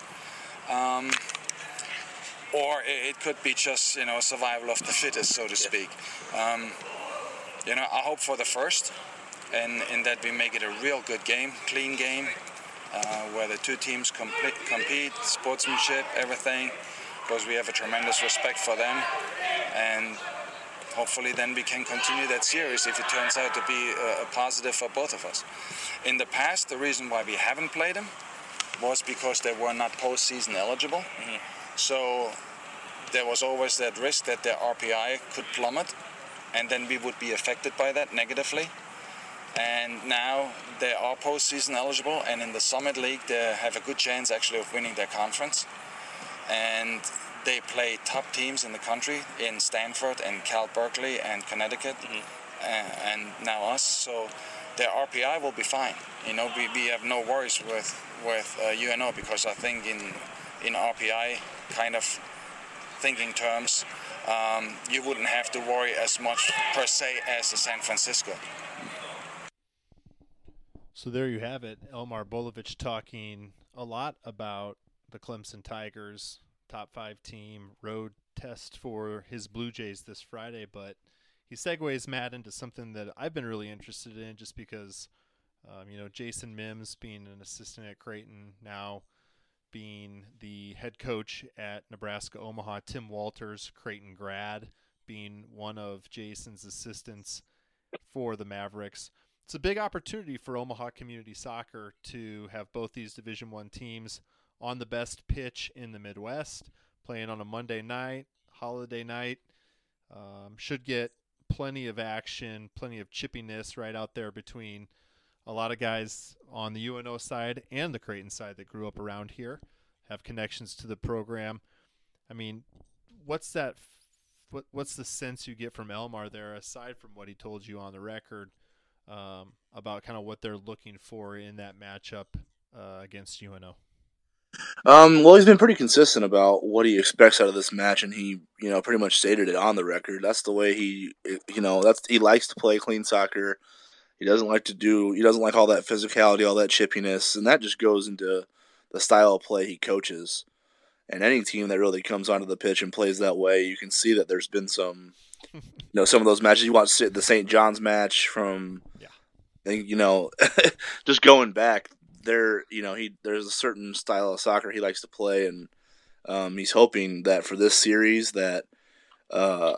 Um, or it, it could be just you know survival of the fittest, so to speak. Um, you know, I hope for the first, and in that we make it a real good game, clean game, uh, where the two teams complete, compete, sportsmanship, everything, because we have a tremendous respect for them, and hopefully then we can continue that series if it turns out to be a, a positive for both of us. In the past, the reason why we haven't played them was because they were not postseason eligible. So there was always that risk that their RPI could plummet, and then we would be affected by that negatively. And now they are postseason eligible, and in the Summit League, they have a good chance actually of winning their conference. And they play top teams in the country in Stanford and Cal Berkeley and Connecticut, uh, and now us. So their RPI will be fine. You know, we, we have no worries with with uh, UNO because I think in in RPI kind of thinking terms, um, you wouldn't have to worry as much per se as a San Francisco. So there you have it. Elmar Bolowich talking a lot about the Clemson Tigers top five team road test for his Blue Jays this Friday, but he segues Matt into something that I've been really interested in just because, um, you know, Jason Mims being an assistant at Creighton, now being the head coach at Nebraska Omaha, Tim Walters, Creighton grad, being one of Jason's assistants for the Mavericks it's a big opportunity for Omaha Community Soccer to have both these Division One teams on the best pitch in the Midwest, playing on a Monday night, holiday night. Um, should get plenty of action, plenty of chippiness right out there between a lot of guys on the UNO side and the Creighton side that grew up around here, have connections to the program. I mean, what's that? What what's the sense you get from Elmar there, aside from what he told you on the record? Um, about kind of what they're looking for in that matchup uh, against UNO. Um, well, he's been pretty consistent about what he expects out of this match, and he, you know, pretty much stated it on the record. That's the way he, you know, that's he likes to play clean soccer. He doesn't like to do, he doesn't like all that physicality, all that chippiness, and that just goes into the style of play he coaches. And any team that really comes onto the pitch and plays that way, you can see that there's been some, you know, some of those matches. You watch the St. John's match from, Yeah. Think, you know, *laughs* just going back there, you know, he there's a certain style of soccer he likes to play, and um, he's hoping that for this series that, uh,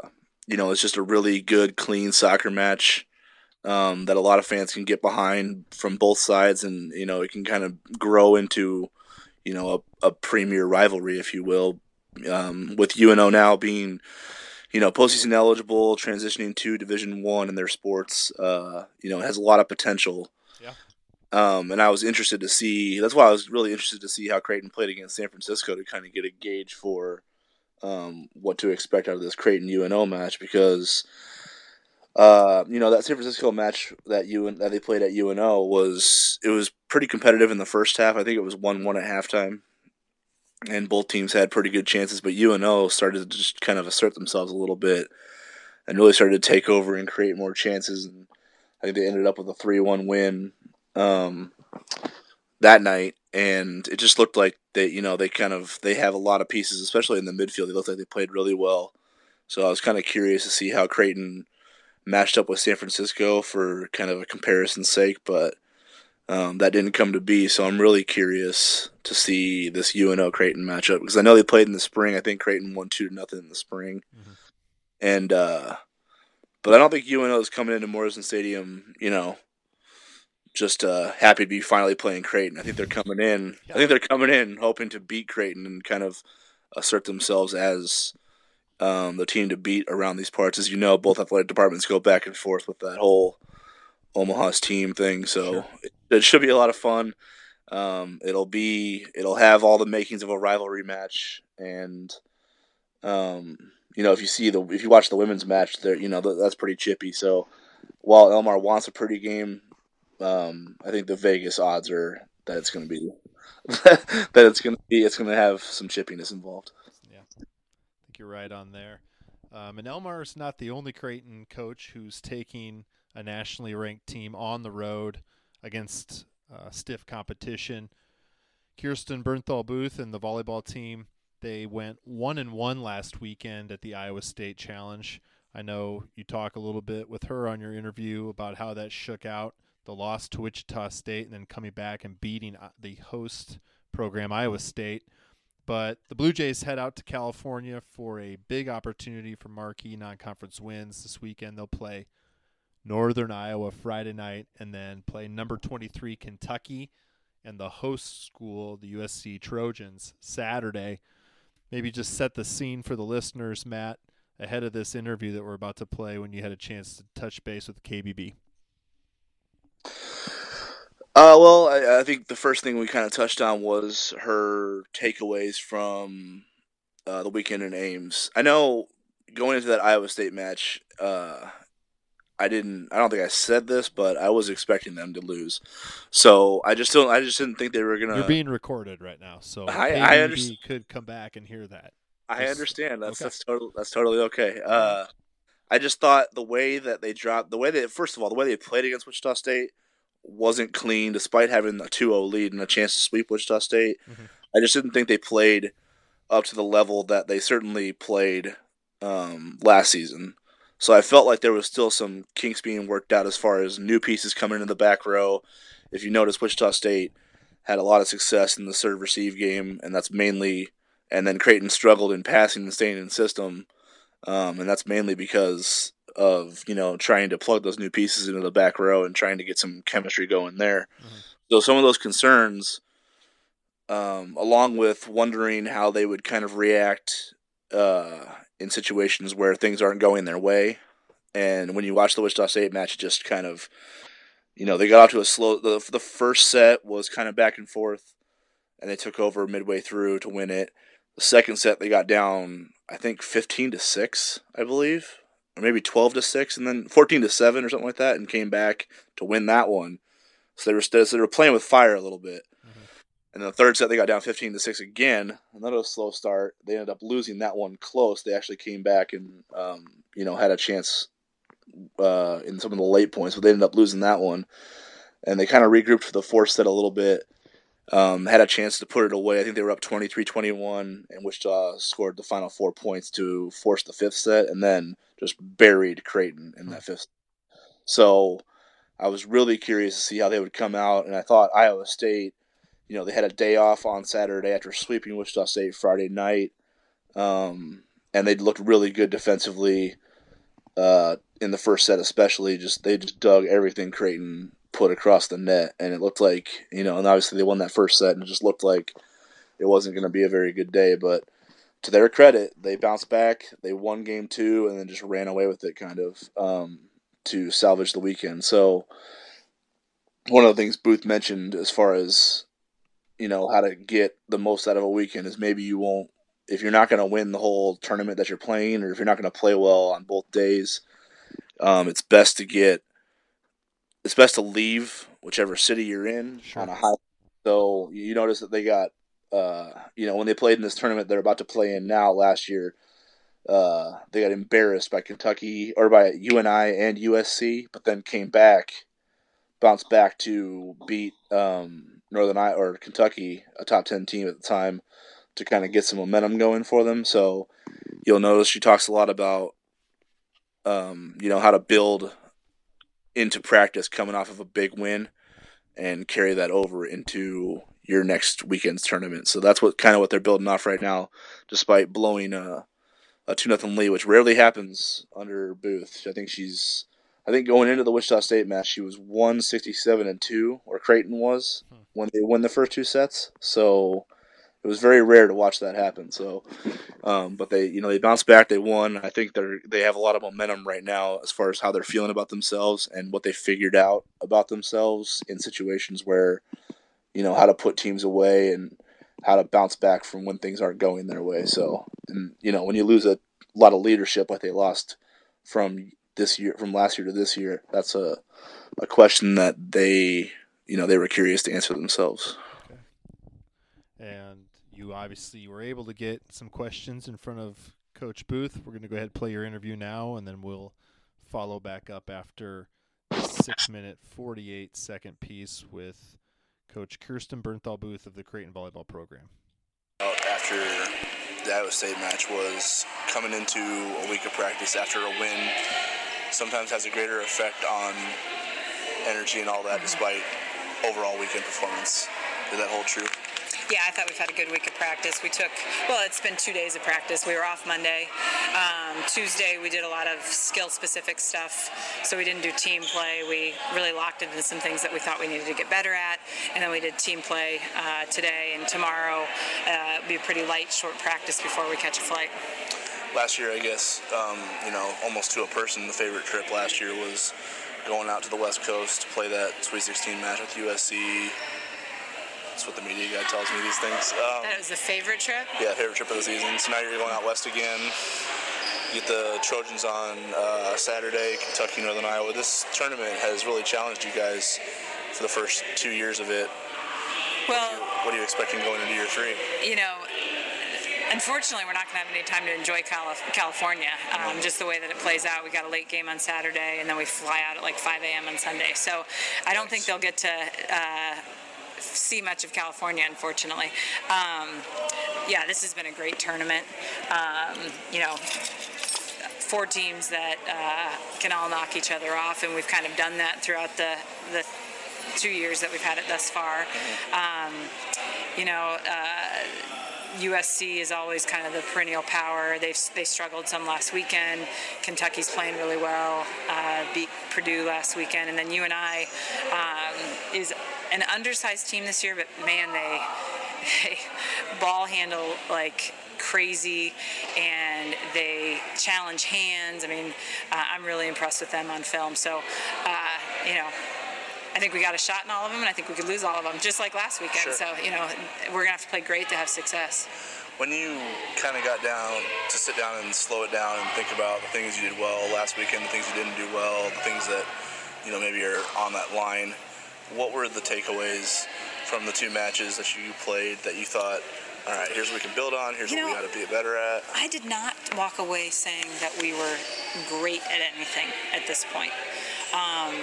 you know, it's just a really good, clean soccer match um, that a lot of fans can get behind from both sides, and you know, it can kind of grow into, you know, a, a premier rivalry, if you will, um, with UNO now being. You know, postseason eligible, transitioning to Division One in their sports. Uh, you know, has a lot of potential. Yeah. Um, and I was interested to see. That's why I was really interested to see how Creighton played against San Francisco to kind of get a gauge for um, what to expect out of this Creighton UNO match because uh, you know that San Francisco match that you that they played at UNO was it was pretty competitive in the first half. I think it was one one at halftime, and both teams had pretty good chances. But UNO started to just kind of assert themselves a little bit, and really started to take over and create more chances. And I think they ended up with a three one win um, that night, and it just looked like they you know they kind of they have a lot of pieces, especially in the midfield. They looked like they played really well. So I was kind of curious to see how Creighton matched up with San Francisco for kind of a comparison's sake, but um, that didn't come to be. So I'm really curious to see this UNO Creighton matchup because I know they played in the spring. I think Creighton won two to nothing in the spring, mm-hmm. and uh, but I don't think UNO is coming into Morrison Stadium. You know, just uh, happy to be finally playing Creighton. I think they're coming in. I think they're coming in hoping to beat Creighton and kind of assert themselves as um, the team to beat around these parts. As you know, both athletic departments go back and forth with that whole Omaha's team thing. So sure. it, it, should be a lot of fun. Um, it'll be it'll have all the makings of a rivalry match, and um, you know if you see the if you watch the women's match, there you know that's pretty chippy. So while Elmar wants a pretty game, um, I think the Vegas odds are that it's going to be *laughs* that it's going to be it's going to have some chippiness involved Yeah, I think you're right on there. Um, and Elmar is not the only Creighton coach who's taking a nationally ranked team on the road against uh, stiff competition. Kirsten Bernthal Booth and the volleyball team they went one and one last weekend at the Iowa State Challenge. I know you talk a little bit with her on your interview about how that shook out the loss to Wichita State and then coming back and beating uh, the host program Iowa State. But the Blue Jays head out to California for a big opportunity for marquee non conference wins. This weekend they'll play Northern Iowa Friday night and then play number 23 Kentucky and the host school, the USC Trojans, Saturday. Maybe just set the scene for the listeners, Matt, ahead of this interview that we're about to play when you had a chance to touch base with KBB. Uh, well, I, I, think the first thing we kind of touched on was her takeaways from uh, the weekend in Ames. I know going into that Iowa State match, uh, I didn't. I don't think I said this, but I was expecting them to lose. So I just don't. I just didn't think they were gonna. You're being recorded right now, so I, I understand. Could come back and hear that. I just, understand. That's okay. that's totally that's totally okay. Uh, I just thought the way that they dropped, the way they first of all, the way they played against Wichita State wasn't clean despite having a 2-0 lead and a chance to sweep Wichita State. Mm-hmm. I just didn't think they played up to the level that they certainly played um, last season. So I felt like there was still some kinks being worked out as far as new pieces coming into the back row. If you notice, Wichita State had a lot of success in the serve receive game, and that's mainly, and then Creighton struggled in passing and staying in system, um, and that's mainly because of you know trying to plug those new pieces into the back row and trying to get some chemistry going there. Mm-hmm. So some of those concerns, um, along with wondering how they would kind of react uh, in situations where things aren't going their way, and when you watch the Wichita State match, it just kind of you know they got off to a slow. The the first set was kind of back and forth, and they took over midway through to win it. The second set they got down, I think fifteen to six, I believe or maybe 12 to 6 and then 14 to 7 or something like that and came back to win that one. So they were so they were playing with fire a little bit. And the third set they got down 15 to 6 again. Another slow start. They ended up losing that one close. They actually came back and um, you know had a chance uh, in some of the late points, but they ended up losing that one. And they kind of regrouped for the fourth set a little bit. Um, had a chance to put it away. I think they were up 23-21, and Wichita scored the final four points to force the fifth set, and then just buried Creighton in that fifth. So I was really curious to see how they would come out, and I thought Iowa State, you know, they had a day off on Saturday after sweeping Wichita State Friday night, um, and they looked really good defensively uh, in the first set, especially. Just they just dug everything Creighton put across the net, and it looked like you know, and obviously they won that first set, and it just looked like it wasn't going to be a very good day, but to their credit, they bounced back. They won game two and then just ran away with it, kind of, um, to salvage the weekend. So, one of the things Booth mentioned as far as, you know, how to get the most out of a weekend is maybe you won't, if you're not going to win the whole tournament that you're playing, or if you're not going to play well on both days, um, it's best to get it's best to leave whichever city you're in Sure. on a high. So you notice that they got uh, you know when they played in this tournament they're about to play in now last year. Uh, they got embarrassed by Kentucky or by UNI and USC, but then came back, bounced back to beat um, Northern I or Kentucky, a top ten team at the time, to kind of get some momentum going for them. So you'll notice she talks a lot about um, you know how to build into practice coming off of a big win and carry that over into your next weekend's tournament. So that's what kind of what they're building off right now, despite blowing a a two nothing lead, which rarely happens under Booth. I think she's I think going into the Wichita State match she was one sixty seven and two, or Creighton was when they won the first two sets. So it was very rare to watch that happen. So, um, but they, you know, they bounced back. They won. I think they're they have a lot of momentum right now as far as how they're feeling about themselves and what they figured out about themselves in situations where, you know, how to put teams away and how to bounce back from when things aren't going their way. So, and you know, when you lose a lot of leadership like they lost from this year, from last year to this year, that's a a question that they, you know, they were curious to answer themselves. Okay. And you obviously were able to get some questions in front of Coach Booth. We're going to go ahead and play your interview now, and then we'll follow back up after the six minute, 48 second piece with Coach Kirsten Bernthal Booth of the Creighton Volleyball Program. Oh, after the Iowa State match was coming into a week of practice after a win sometimes has a greater effect on energy and all that despite overall weekend performance. Did that hold true? Yeah, I thought we've had a good week of practice. We took, well, it's been two days of practice. We were off Monday. Um, Tuesday, we did a lot of skill specific stuff. So we didn't do team play. We really locked into some things that we thought we needed to get better at. And then we did team play uh, today and tomorrow. Uh, be a pretty light, short practice before we catch a flight. Last year, I guess, um, you know, almost to a person, the favorite trip last year was going out to the West Coast to play that Sweet 16 match with USC. That's what the media guy tells me these things. Um, That was the favorite trip. Yeah, favorite trip of the season. So now you're going out west again. You get the Trojans on uh, Saturday, Kentucky, Northern Iowa. This tournament has really challenged you guys for the first two years of it. Well, What are you expecting going into year three? you know, unfortunately, we're not going to have any time to enjoy Calif- California. Um, just the way that it plays out. We got a late game on Saturday, and then we fly out at like 5 a.m. on Sunday. So I don't think they'll get to. Uh, see much of California, unfortunately. Um, yeah, this has been a great tournament. Um, you know, four teams that uh, can all knock each other off, and we've kind of done that throughout the the two years that we've had it thus far. Um, you know. Uh, USC is always kind of the perennial power. They've they struggled some last weekend. Kentucky's playing really well. Uh, beat Purdue last weekend, and then UNI um, is an undersized team this year, but man, they *laughs* they ball handle like crazy and they challenge hands. I mean, uh, I'm really impressed with them on film. So, uh, you know, I think we got a shot in all of them, and I think we could lose all of them, just like last weekend. Sure. So, you know, we're gonna have to play great to have success. When you kind of got down to sit down and slow it down and think about the things you did well last weekend, the things you didn't do well, the things that you know maybe are on that line, what were the takeaways from the two matches that you played that you thought, all right, here's what we can build on, here's You what we got to be better at? I did not walk away saying that we were great at anything at this point. Um,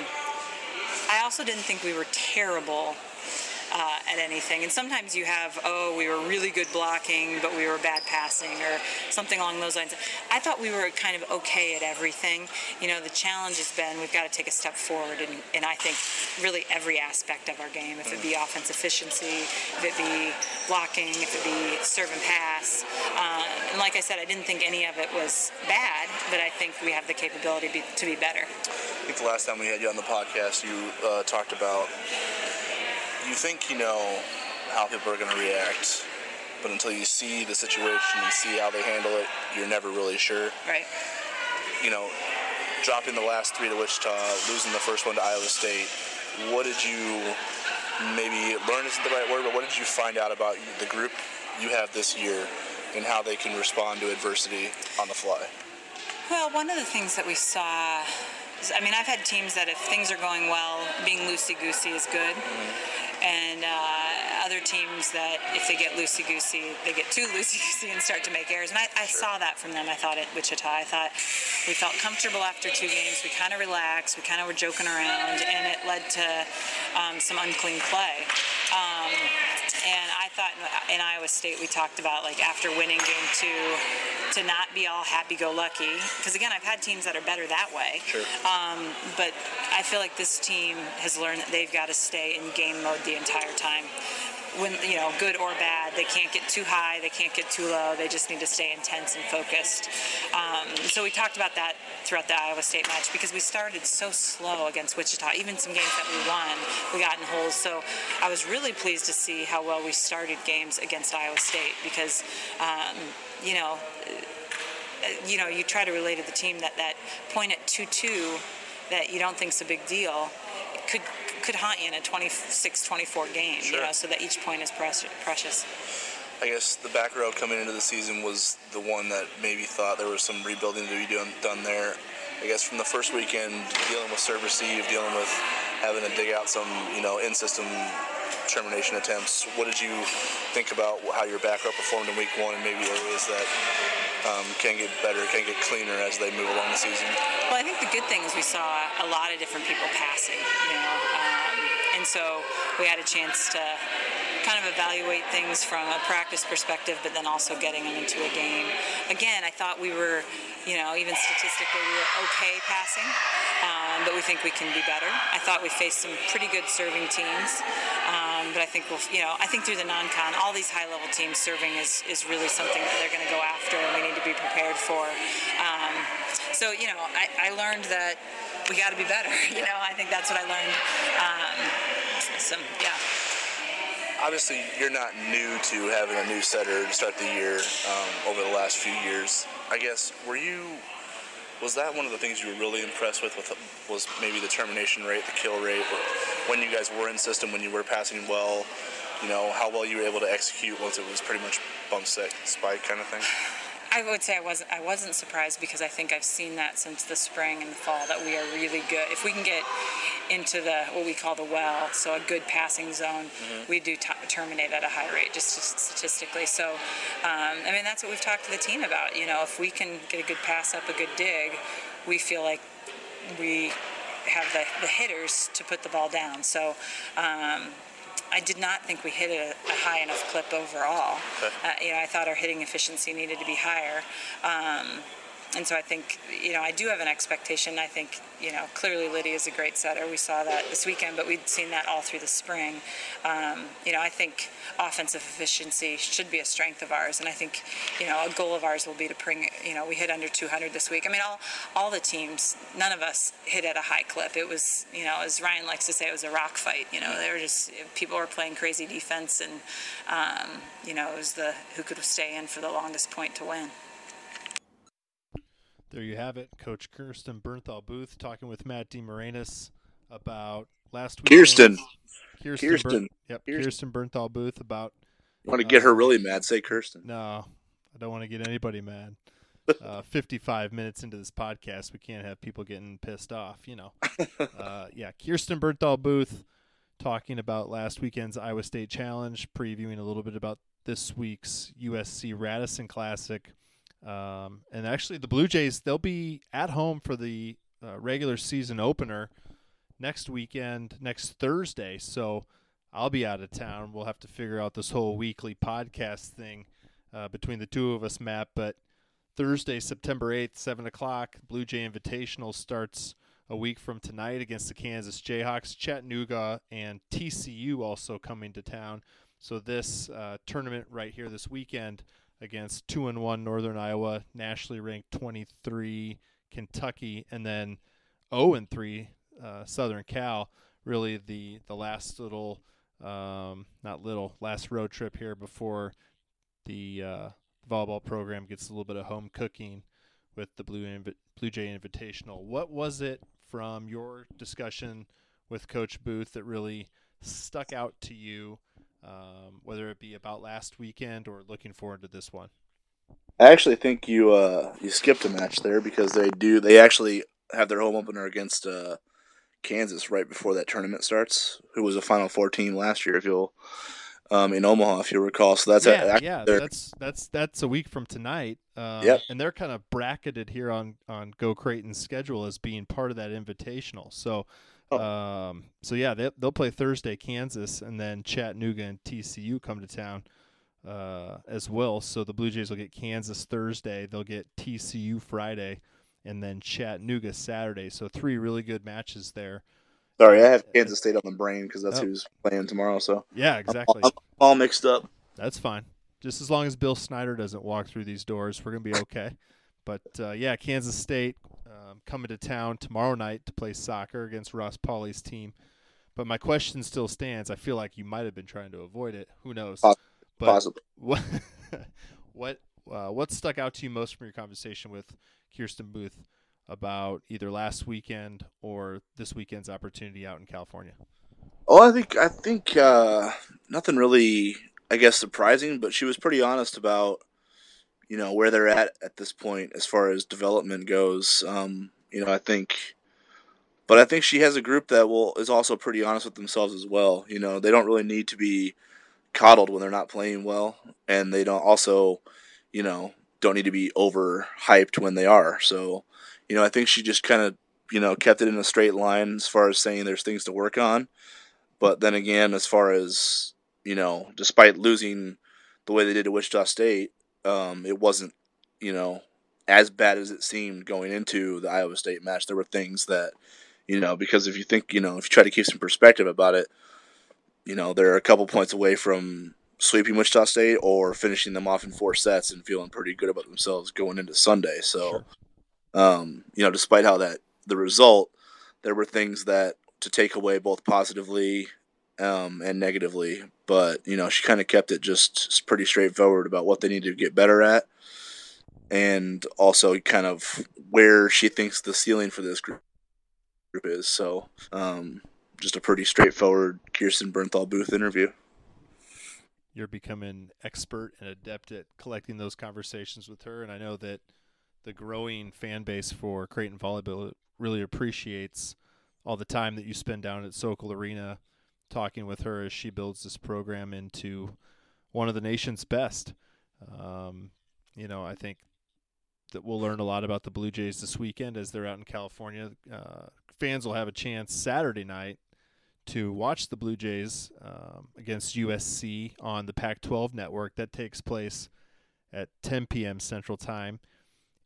I also didn't think we were terrible uh, at anything. And sometimes you have, oh, we were really good blocking, but we were bad passing, or something along those lines. I thought we were kind of okay at everything. You know, the challenge has been we've got to take a step forward, and, I think really every aspect of our game, if it be offense efficiency, if it be blocking, if it be serve and pass. Uh, and like I said, I didn't think any of it was bad, but I think we have the capability be, to be better. I think the last time we had you on the podcast, you uh, talked about you think you know how people are going to react, but until you see the situation and see how they handle it, you're never really sure. Right. You know, dropping the last three to Wichita, losing the first one to Iowa State, what did you maybe learn isn't the right word, but what did you find out about the group you have this year and how they can respond to adversity on the fly? Well, one of the things that we saw I mean, I've had teams that if things are going well, being loosey goosey is good. And uh, other teams that if they get loosey goosey, they get too *laughs* loosey goosey and start to make errors. And I, I saw that from them. I thought at Wichita, I thought we felt comfortable after two games. We kind of relaxed. We kind of were joking around, and it led to um, some unclean play. Um, and I thought in, in Iowa State we talked about like after winning game two to not be all happy-go-lucky because again I've had teams that are better that way. Sure. Um, but I feel like this team has learned that they've got to stay in game mode the entire time. When you know, good or bad, they can't get too high, they can't get too low. They just need to stay intense and focused. Um, so we talked about that throughout the Iowa State match because we started so slow against Wichita. Even some games that we won, we got in holes. So I was really pleased to see how well we started games against Iowa State because, um, you know, uh, you know, you try to relate to the team that that point at two-two that you don't think's a big deal could could haunt you in a 26-24 game. You know, so that each point is precious. precious. I guess the back row coming into the season was the one that maybe thought there was some rebuilding to be done, done there. I guess from the first weekend, dealing with serve receive, dealing with having to dig out some, you know, in-system termination attempts. What did you think about how your back row performed in week one and maybe areas that um, can get better, can get cleaner as they move along the season? Well, I think the good thing is we saw a lot of different people passing, you know, um, and so we had a chance to evaluate things from a practice perspective, but then also getting them into a game. Again, I thought we were, you know, even statistically, we were okay passing, um, but we think we can be better. I thought we faced some pretty good serving teams, um, but I think we'll, you know, I think through the non-con, all these high-level teams serving is is really something that they're going to go after, and we need to be prepared for. Um, so you know, I, I learned that we got to be better. *laughs* You know, I think that's what I learned. Um, so yeah. Obviously, you're not new to having a new setter to start the year um, over the last few years. I guess were you? Was that one of the things you were really impressed with? With was maybe the termination rate, the kill rate, when you guys were in system, when you were passing well. You know how well you were able to execute once it was pretty much bump set spike kind of thing. I would say I wasn't. I wasn't surprised because I think I've seen that since the spring and the fall that we are really good. If we can get into the what we call the well, so a good passing zone, we do t- terminate at a high rate, just statistically. So, um, I mean, that's what we've talked to the team about. You know, if we can get a good pass up, a good dig, we feel like we have the, the hitters to put the ball down. So. Um, I did not think we hit a, a high enough clip overall. Uh, you know, I thought our hitting efficiency needed to be higher. Um, and so I think, you know, I do have an expectation. I think, you know, clearly Lydia is a great setter. We saw that this weekend, but we'd seen that all through the spring. Um, you know, I think offensive efficiency should be a strength of ours, and I think, you know, a goal of ours will be to bring. You know, we hit under 200 this week. I mean, all all the teams, none of us hit at a high clip. It was, you know, as Ryan likes to say, it was a rock fight. You know, they were just people were playing crazy defense, and um, you know, it was the who could stay in for the longest point to win. There you have it, Coach Kirsten Bernthal Booth talking with Matt DeMarinis about last week. Kirsten. Kirsten. Kirsten. yep, Kirsten. Kirsten Bernthal Booth about. You want to get her really mad? Say Kirsten. No, I don't want to get anybody mad. *laughs* Uh, 55 minutes into this podcast, we can't have people getting pissed off, you know. *laughs* Uh, yeah, Kirsten Bernthal Booth talking about last weekend's Iowa State Challenge, previewing a little bit about this week's USC Radisson Classic. Um, and actually, the Blue Jays, they'll be at home for the uh, regular season opener next weekend, next Thursday. So I'll be out of town. We'll have to figure out this whole weekly podcast thing uh, between the two of us, Matt. But Thursday, September 8th, 7 o'clock, Blue Jay Invitational starts a week from tonight against the Kansas Jayhawks. Chattanooga and TCU also coming to town. So this uh, tournament right here this weekend against two and one Northern Iowa, nationally ranked 23 Kentucky, and then 0 and three uh, Southern Cal. Really the the last little, um, not little, last road trip here before the uh, volleyball program gets a little bit of home cooking with the Blue Invi- Blue Jay Invitational. What was it from your discussion with Coach Booth that really stuck out to you? Um, whether it be about last weekend or looking forward to this one. I actually think you uh, you skipped a match there because they do they actually have their home opener against uh, Kansas right before that tournament starts, who was a Final Four team last year, if you'll um, in Omaha, if you recall. So that's yeah, a, yeah, that's that's that's a week from tonight. Um, Yep. and they're kind of bracketed here on on Go Creighton's schedule as being part of that invitational. So, Oh. *laughs* um, so yeah, they they'll play Thursday, Kansas, and then Chattanooga and TCU come to town uh, as well. So the Blue Jays will get Kansas Thursday, they'll get TCU Friday, and then Chattanooga Saturday. So three really good matches there. sorry, I have Kansas State on the brain because that's Oh. who's playing tomorrow. So Yeah, exactly. I'm all mixed up. That's fine. Just as long as Bill Snyder doesn't walk through these doors, we're gonna be okay. but uh, yeah, Kansas State um, coming to town tomorrow night to play soccer against Ross Paule's team. But my question still stands. I feel like you might have been trying to avoid it. Who knows? Poss- But Possibly. what *laughs* what uh, what stuck out to you most from your conversation with Kirsten Booth about either last weekend or this weekend's opportunity out in California? Oh, I think I think uh, nothing really, I guess, surprising. But she was pretty honest about, you know, where they're at at this point as far as development goes. Um, you know, I think, but I think she has a group that will is also pretty honest with themselves as well. You know, they don't really need to be coddled when they're not playing well, and they don't also, you know, don't need to be over hyped when they are. So, you know, I think she just kind of, you know, kept it in a straight line as far as saying there's things to work on. But then again, as far as you know, despite losing the way they did to Wichita State, um, it wasn't you know as bad as it seemed going into the Iowa State match. There were things that you know because if you think you know if you try to keep some perspective about it, you know they're a couple points away from sweeping Wichita State or finishing them off in four sets and feeling pretty good about themselves going into Sunday. So, um, you know, despite how that the result, there were things that to take away both positively um, and negatively. But you know, she kind of kept it just pretty straightforward about what they need to get better at, and also kind of where she thinks the ceiling for this group is. So, um, just a pretty straightforward Kirsten Bernthal Booth interview. you're becoming expert and adept at collecting those conversations with her. And I know that the growing fan base for Creighton Volleyball really appreciates all the time that you spend down at Sokol Arena talking with her as she builds this program into one of the nation's best. Um, you know, I think that we'll learn a lot about the Blue Jays this weekend as they're out in California. Uh, fans will have a chance Saturday night to watch the Blue Jays um, against USC on the Pac-12 network. That takes place at 10 p.m. Central Time.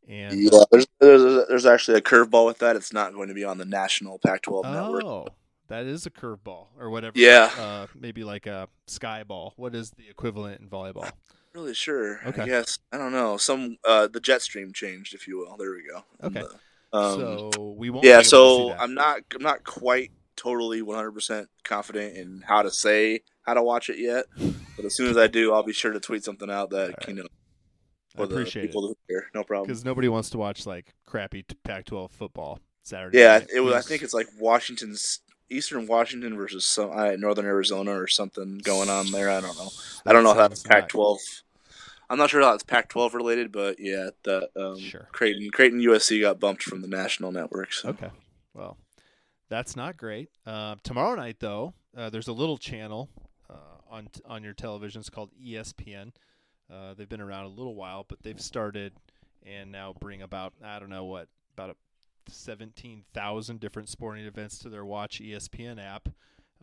And Yeah, there's, there's there's actually a curveball with that. It's not going to be on the national Pac-12 network. oh, that is a curveball or whatever. Yeah. uh, maybe like a sky ball. What is the equivalent in volleyball? Really sure. Okay. I guess I don't know. Some uh, the jet stream changed, if you will. There we go. Okay. The- um, so we won't. yeah. able to see So. I'm not I'm not quite totally 100% confident in how to say how to watch it yet. But as soon as I do, I'll be sure to tweet something out that right. you know I for the appreciate it people who hear. No problem. because nobody wants to watch like crappy t- Pac-12 football Saturday. Yeah, night. it was. I think it's like Washington's Eastern Washington versus some uh, Northern Arizona or something going on there. I don't know. I don't know how that's Pac-12. I'm not sure how it's Pac-12 related, but yeah, that um, Sure. Creighton Creighton USC got bumped from the national network. So. Okay. Well, that's not great. Uh, tomorrow night, though, uh, there's a little channel uh, on on your television. It's called ESPN. Uh, they've been around a little while, but they've started and now bring about I don't know what about a seventeen thousand different sporting events to their Watch ESPN app.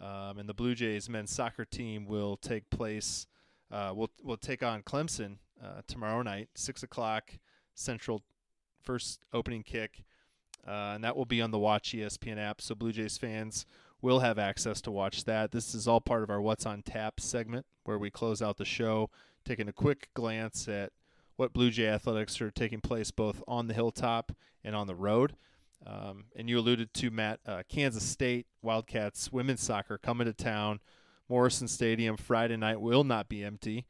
Um, and the Blue Jays men's soccer team will take place. Uh, will will take on Clemson uh, tomorrow night, six o'clock Central. First opening kick uh, and that will be on the Watch ESPN app. So Blue Jays fans will have access to watch that. This is all part of our What's on Tap segment, where we close out the show, taking a quick glance at what Blue Jay athletics are taking place both on the hilltop and on the road. Um, and you alluded to Matt, uh, Kansas State Wildcats women's soccer coming to town. Morrison Stadium Friday night will not be empty.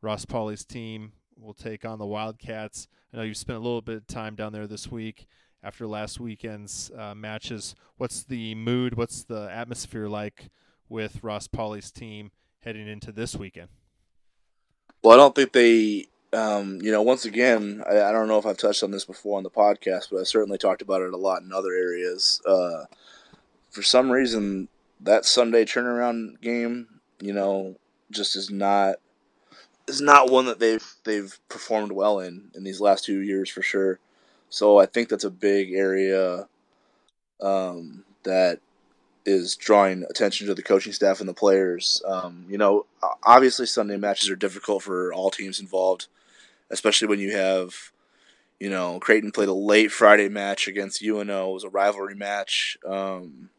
Ross Paule's team will take on the Wildcats. I know you've spent a little bit of time down there this week after last weekend's uh, matches. What's the mood? What's the atmosphere like with Ross Paule's team heading into this weekend? Well, I don't think they um, you know, once again, I, I, don't know if I've touched on this before on the podcast, but I've certainly talked about it a lot in other areas. Uh, for some reason, that Sunday turnaround game, you know, just is not is not one that they've they've performed well in in these last two years for sure. So I think that's a big area um, that is drawing attention to the coaching staff and the players. Um, you know, obviously Sunday matches are difficult for all teams involved, especially when you have, you know, Creighton played a late Friday match against UNO. It was a rivalry match, um,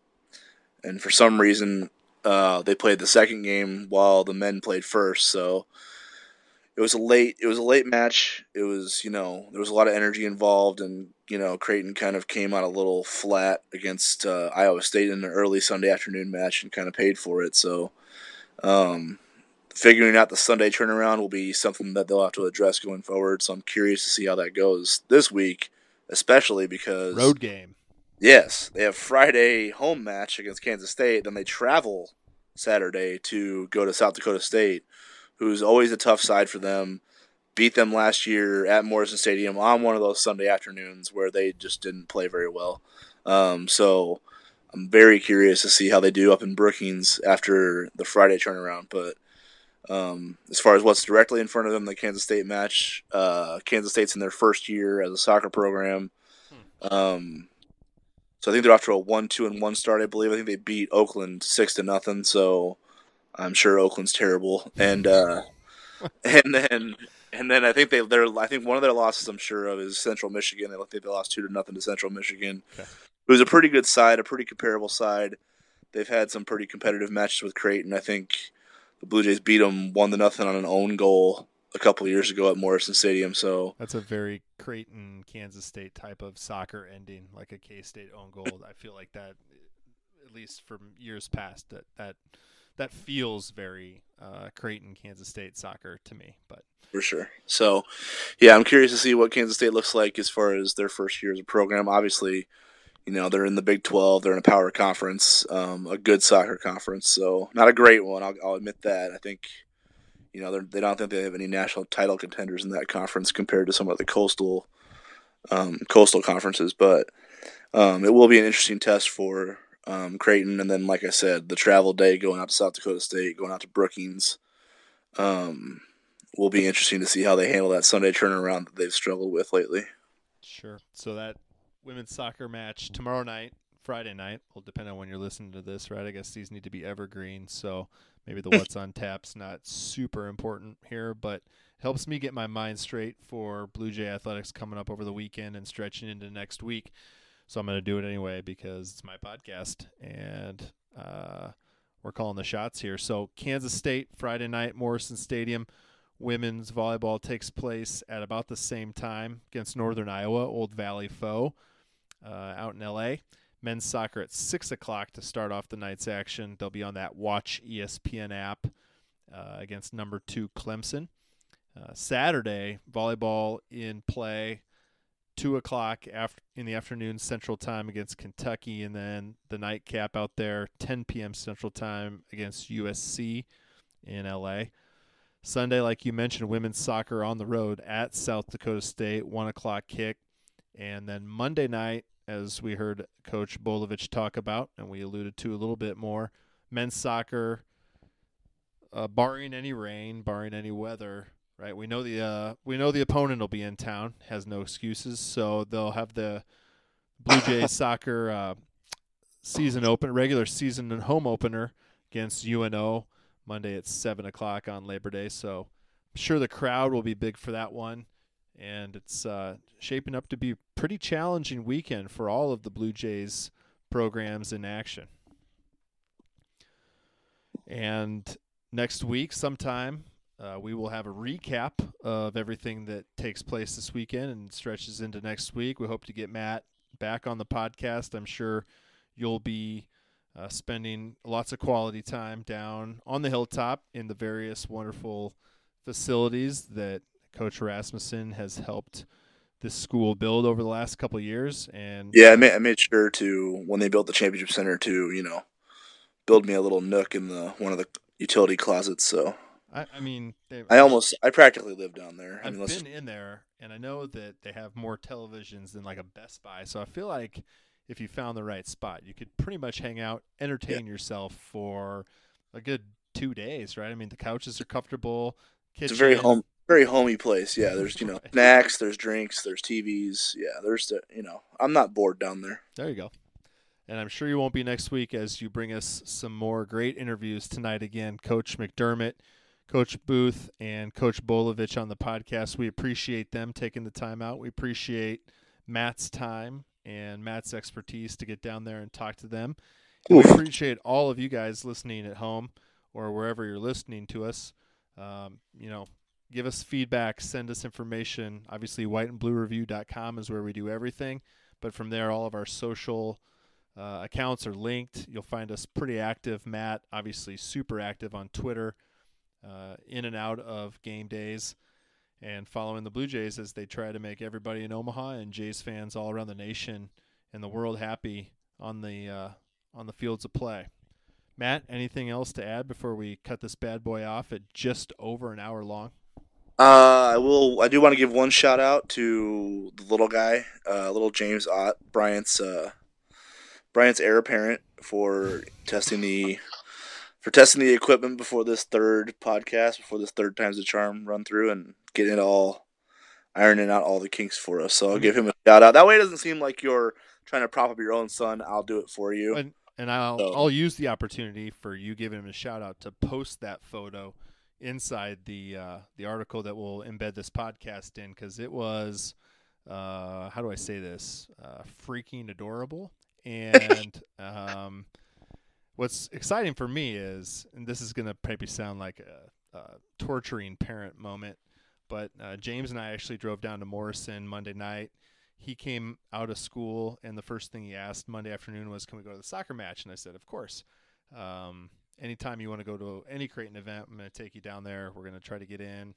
and for some reason uh, they played the second game while the men played first. So it was a late it was a late match. It was you know there was a lot of energy involved, and you know Creighton kind of came out a little flat against uh, Iowa State in an early Sunday afternoon match and kind of paid for it. So. Um, figuring out the Sunday turnaround will be something that they'll have to address going forward. So I'm curious to see how that goes this week, especially because road game. Yes, they have Friday home match against Kansas State, then they travel Saturday to go to South Dakota State, who's always a tough side for them. Beat them last year at Morrison Stadium on one of those Sunday afternoons where they just didn't play very well. Um, so I'm very curious to see how they do up in Brookings after the Friday turnaround. But um, as far as what's directly in front of them, the Kansas State match, uh, Kansas State's in their first year as a soccer program. Hmm. Um, so I think they're off to a one, two, and one start. I believe. I think they beat Oakland six to nothing. So I'm sure Oakland's terrible, and uh, *laughs* and then and then I think they they're I think one of their losses I'm sure of is Central Michigan. I think they lost two to nothing to Central Michigan. Okay. It was a pretty good side, a pretty comparable side. They've had some pretty competitive matches with Creighton. I think the Blue Jays beat them one to nothing on an own goal a couple years ago at Morrison Stadium. So that's a very Creighton, Kansas State type of soccer ending, like a K State own goal. I feel like that, at least from years past, that that that feels very uh, Creighton, Kansas State soccer to me. But for sure. So, yeah, I'm curious to see what Kansas State looks like as far as their first year as a program. Obviously, you know they're in the Big 12, they're in a power conference, um, a good soccer conference. So not a great one, I'll, I'll admit that. I think you know they don't think they have any national title contenders in that conference compared to some of the coastal um, coastal conferences, but um, it will be an interesting test for um, Creighton, and then like I said, the travel day going out to South Dakota State, going out to Brookings, um, will be interesting to see how they handle that Sunday turnaround that they've struggled with lately. Sure. So that women's soccer match tomorrow night, Friday night, will depend on when you're listening to this, right? I guess these need to be evergreen, so maybe the *laughs* what's on tap's not super important here, but helps me get my mind straight for Blue Jay athletics coming up over the weekend and stretching into next week. So I'm going to do it anyway because it's my podcast and uh, we're calling the shots here. So Kansas State Friday night, Morrison Stadium. Women's volleyball takes place at about the same time against Northern Iowa, Old Valley foe, uh, out in LA. Men's soccer at six o'clock to start off the night's action. They'll be on that Watch ESPN app uh, against number two Clemson. Uh, Saturday volleyball in play two o'clock after in the afternoon Central Time against Kentucky, and then the nightcap out there, 10 p.m. Central Time against USC in LA. Sunday, like you mentioned, women's soccer on the road at South Dakota State, one o'clock kick, and then Monday night, as we heard Coach Bolowich talk about, and we alluded to a little bit more, men's soccer, uh, barring any rain, barring any weather, right? We know the uh, we know the opponent will be in town, has no excuses, so they'll have the Blue Jays *laughs* soccer uh, season open, regular season and home opener against UNO Monday at seven o'clock on Labor Day. So I'm sure the crowd will be big for that one, and it's uh, shaping up to be a pretty challenging weekend for all of the Blue Jays programs in action. And next week, sometime uh, we will have a recap of everything that takes place this weekend and stretches into next week. We hope to get Matt back on the podcast. I'm sure you'll be uh, spending lots of quality time down on the hilltop in the various wonderful facilities that Coach Rasmussen has helped this school build over the last couple years. And yeah, I made, I made sure to when they built the championship center to you know build me a little nook in the one of the utility closets. So I, I mean, I almost, I practically live down there. I I've mean, been in there, and I know that they have more televisions than like a Best Buy. So I feel like if you found the right spot, you could pretty much hang out, entertain yourself for a good two days, right? I mean, the couches are comfortable. it's a very home, very homey place. Yeah, there's you *laughs* know Right. snacks, there's drinks, there's TVs. Yeah, there's the you know I'm not bored down there. There you go. And I'm sure you won't be next week as you bring us some more great interviews tonight again. Coach McDermott, Coach Booth, and Coach Bolowich on the podcast. We appreciate them taking the time out. We appreciate Matt's time and Matt's expertise to get down there and talk to them. We appreciate all of you guys listening at home or wherever you're listening to us. Um, you know, give us feedback, send us information. Obviously, whiteandbluereview.com is where we do everything. But from there, all of our social uh, accounts are linked. You'll find us pretty active. Matt, obviously, super active on Twitter, uh, in and out of game days, and following the Blue Jays as they try to make everybody in Omaha and Jays fans all around the nation and the world happy on the uh, on the fields of play. Matt, anything else to add before we cut this bad boy off at just over an hour long? Uh, I will. I do want to give one shout out to the little guy, uh, little James Ott, Bryant's uh, Bryant's heir apparent for testing the for testing the equipment before this third podcast, before this third times the charm run through, and getting it all ironing out all the kinks for us. So I'll give him a shout out. That way, it doesn't seem like you're trying to prop up your own son. I'll do it for you. And and I'll So- I'll use the opportunity for you giving him a shout out to post that photo inside the uh, the article that we'll embed this podcast in because it was uh, how do I say this uh, freaking adorable *laughs* and um, what's exciting for me is and this is gonna maybe sound like a, a torturing parent moment but uh, James and I actually drove down to Morrison Monday night he came out of school and the first thing he asked Monday afternoon was, "Can we go to the soccer match?" And I said, "Of course. Um, anytime you want to go to any Creighton event, I'm going to take you down there. We're going to try to get in."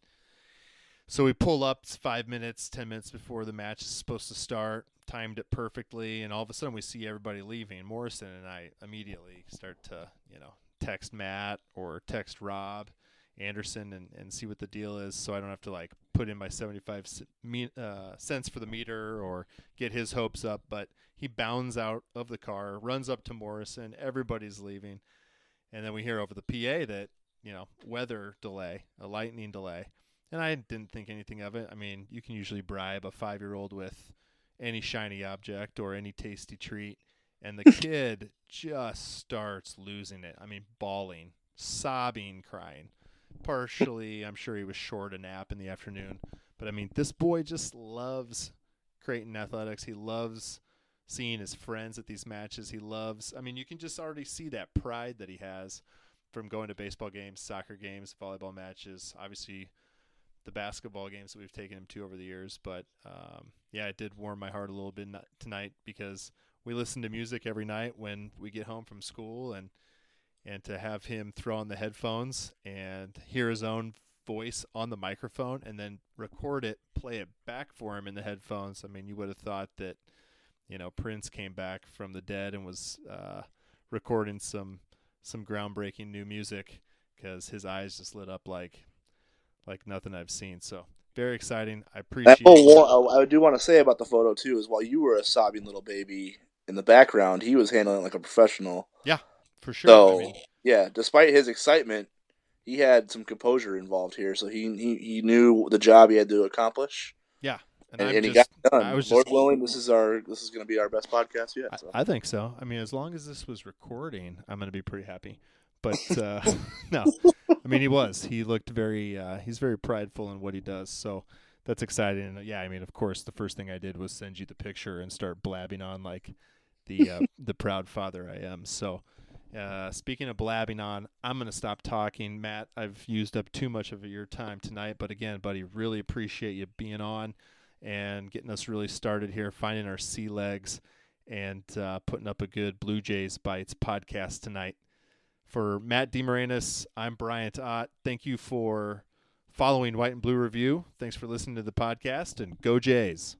So we pull up five minutes, ten minutes before the match is supposed to start. Timed it perfectly, and all of a sudden we see everybody leaving. Morrison and I immediately start to, you know, text Matt or text Rob Anderson and, and see what the deal is, so I don't have to like put in my 75 uh, cents for the meter or get his hopes up. But he bounds out of the car, runs up to Morrison. Everybody's leaving, and then we hear over the PA that you know weather delay, a lightning delay, and I didn't think anything of it. I mean, you can usually bribe a five year old with any shiny object or any tasty treat, and the *laughs* kid just starts losing it. I mean, bawling, sobbing, crying partially i'm sure he was short a nap in the afternoon but i mean this boy just loves creighton athletics he loves seeing his friends at these matches he loves i mean you can just already see that pride that he has from going to baseball games soccer games volleyball matches obviously the basketball games that we've taken him to over the years but um, yeah it did warm my heart a little bit tonight because we listen to music every night when we get home from school and and to have him throw on the headphones and hear his own voice on the microphone and then record it, play it back for him in the headphones. I mean, you would have thought that, you know, Prince came back from the dead and was uh, recording some some groundbreaking new music because his eyes just lit up like like nothing I've seen. So very exciting. I And, appreciate. oh, well, I do want to say about the photo too is while you were a sobbing little baby in the background, he was handling it like a professional. Yeah, for sure. I So mean, yeah, despite his excitement, he had some composure involved here. So he he, he knew the job he had to accomplish, yeah, and, and, and he got done. I was Lord just willing, this is our this is going to be our best podcast yet. So. I, I think so. I mean, as long as this was recording, I'm going to be pretty happy. But uh, *laughs* no, I mean, he was. He looked very. Uh, he's very prideful in what he does. So that's exciting. And yeah, I mean, of course, the first thing I did was send you the picture and start blabbing on like the uh, *laughs* the proud father I am. So. Uh, speaking of blabbing on, I'm going to stop talking. Matt, I've used up too much of your time tonight. But again, buddy, really appreciate you being on and getting us really started here, finding our sea legs and uh, putting up a good Blue Jays Bytes podcast tonight. For Matt DeMarinis, I'm Bryant Ott. Thank you for following White and Blue Review. Thanks for listening to the podcast, and go Jays.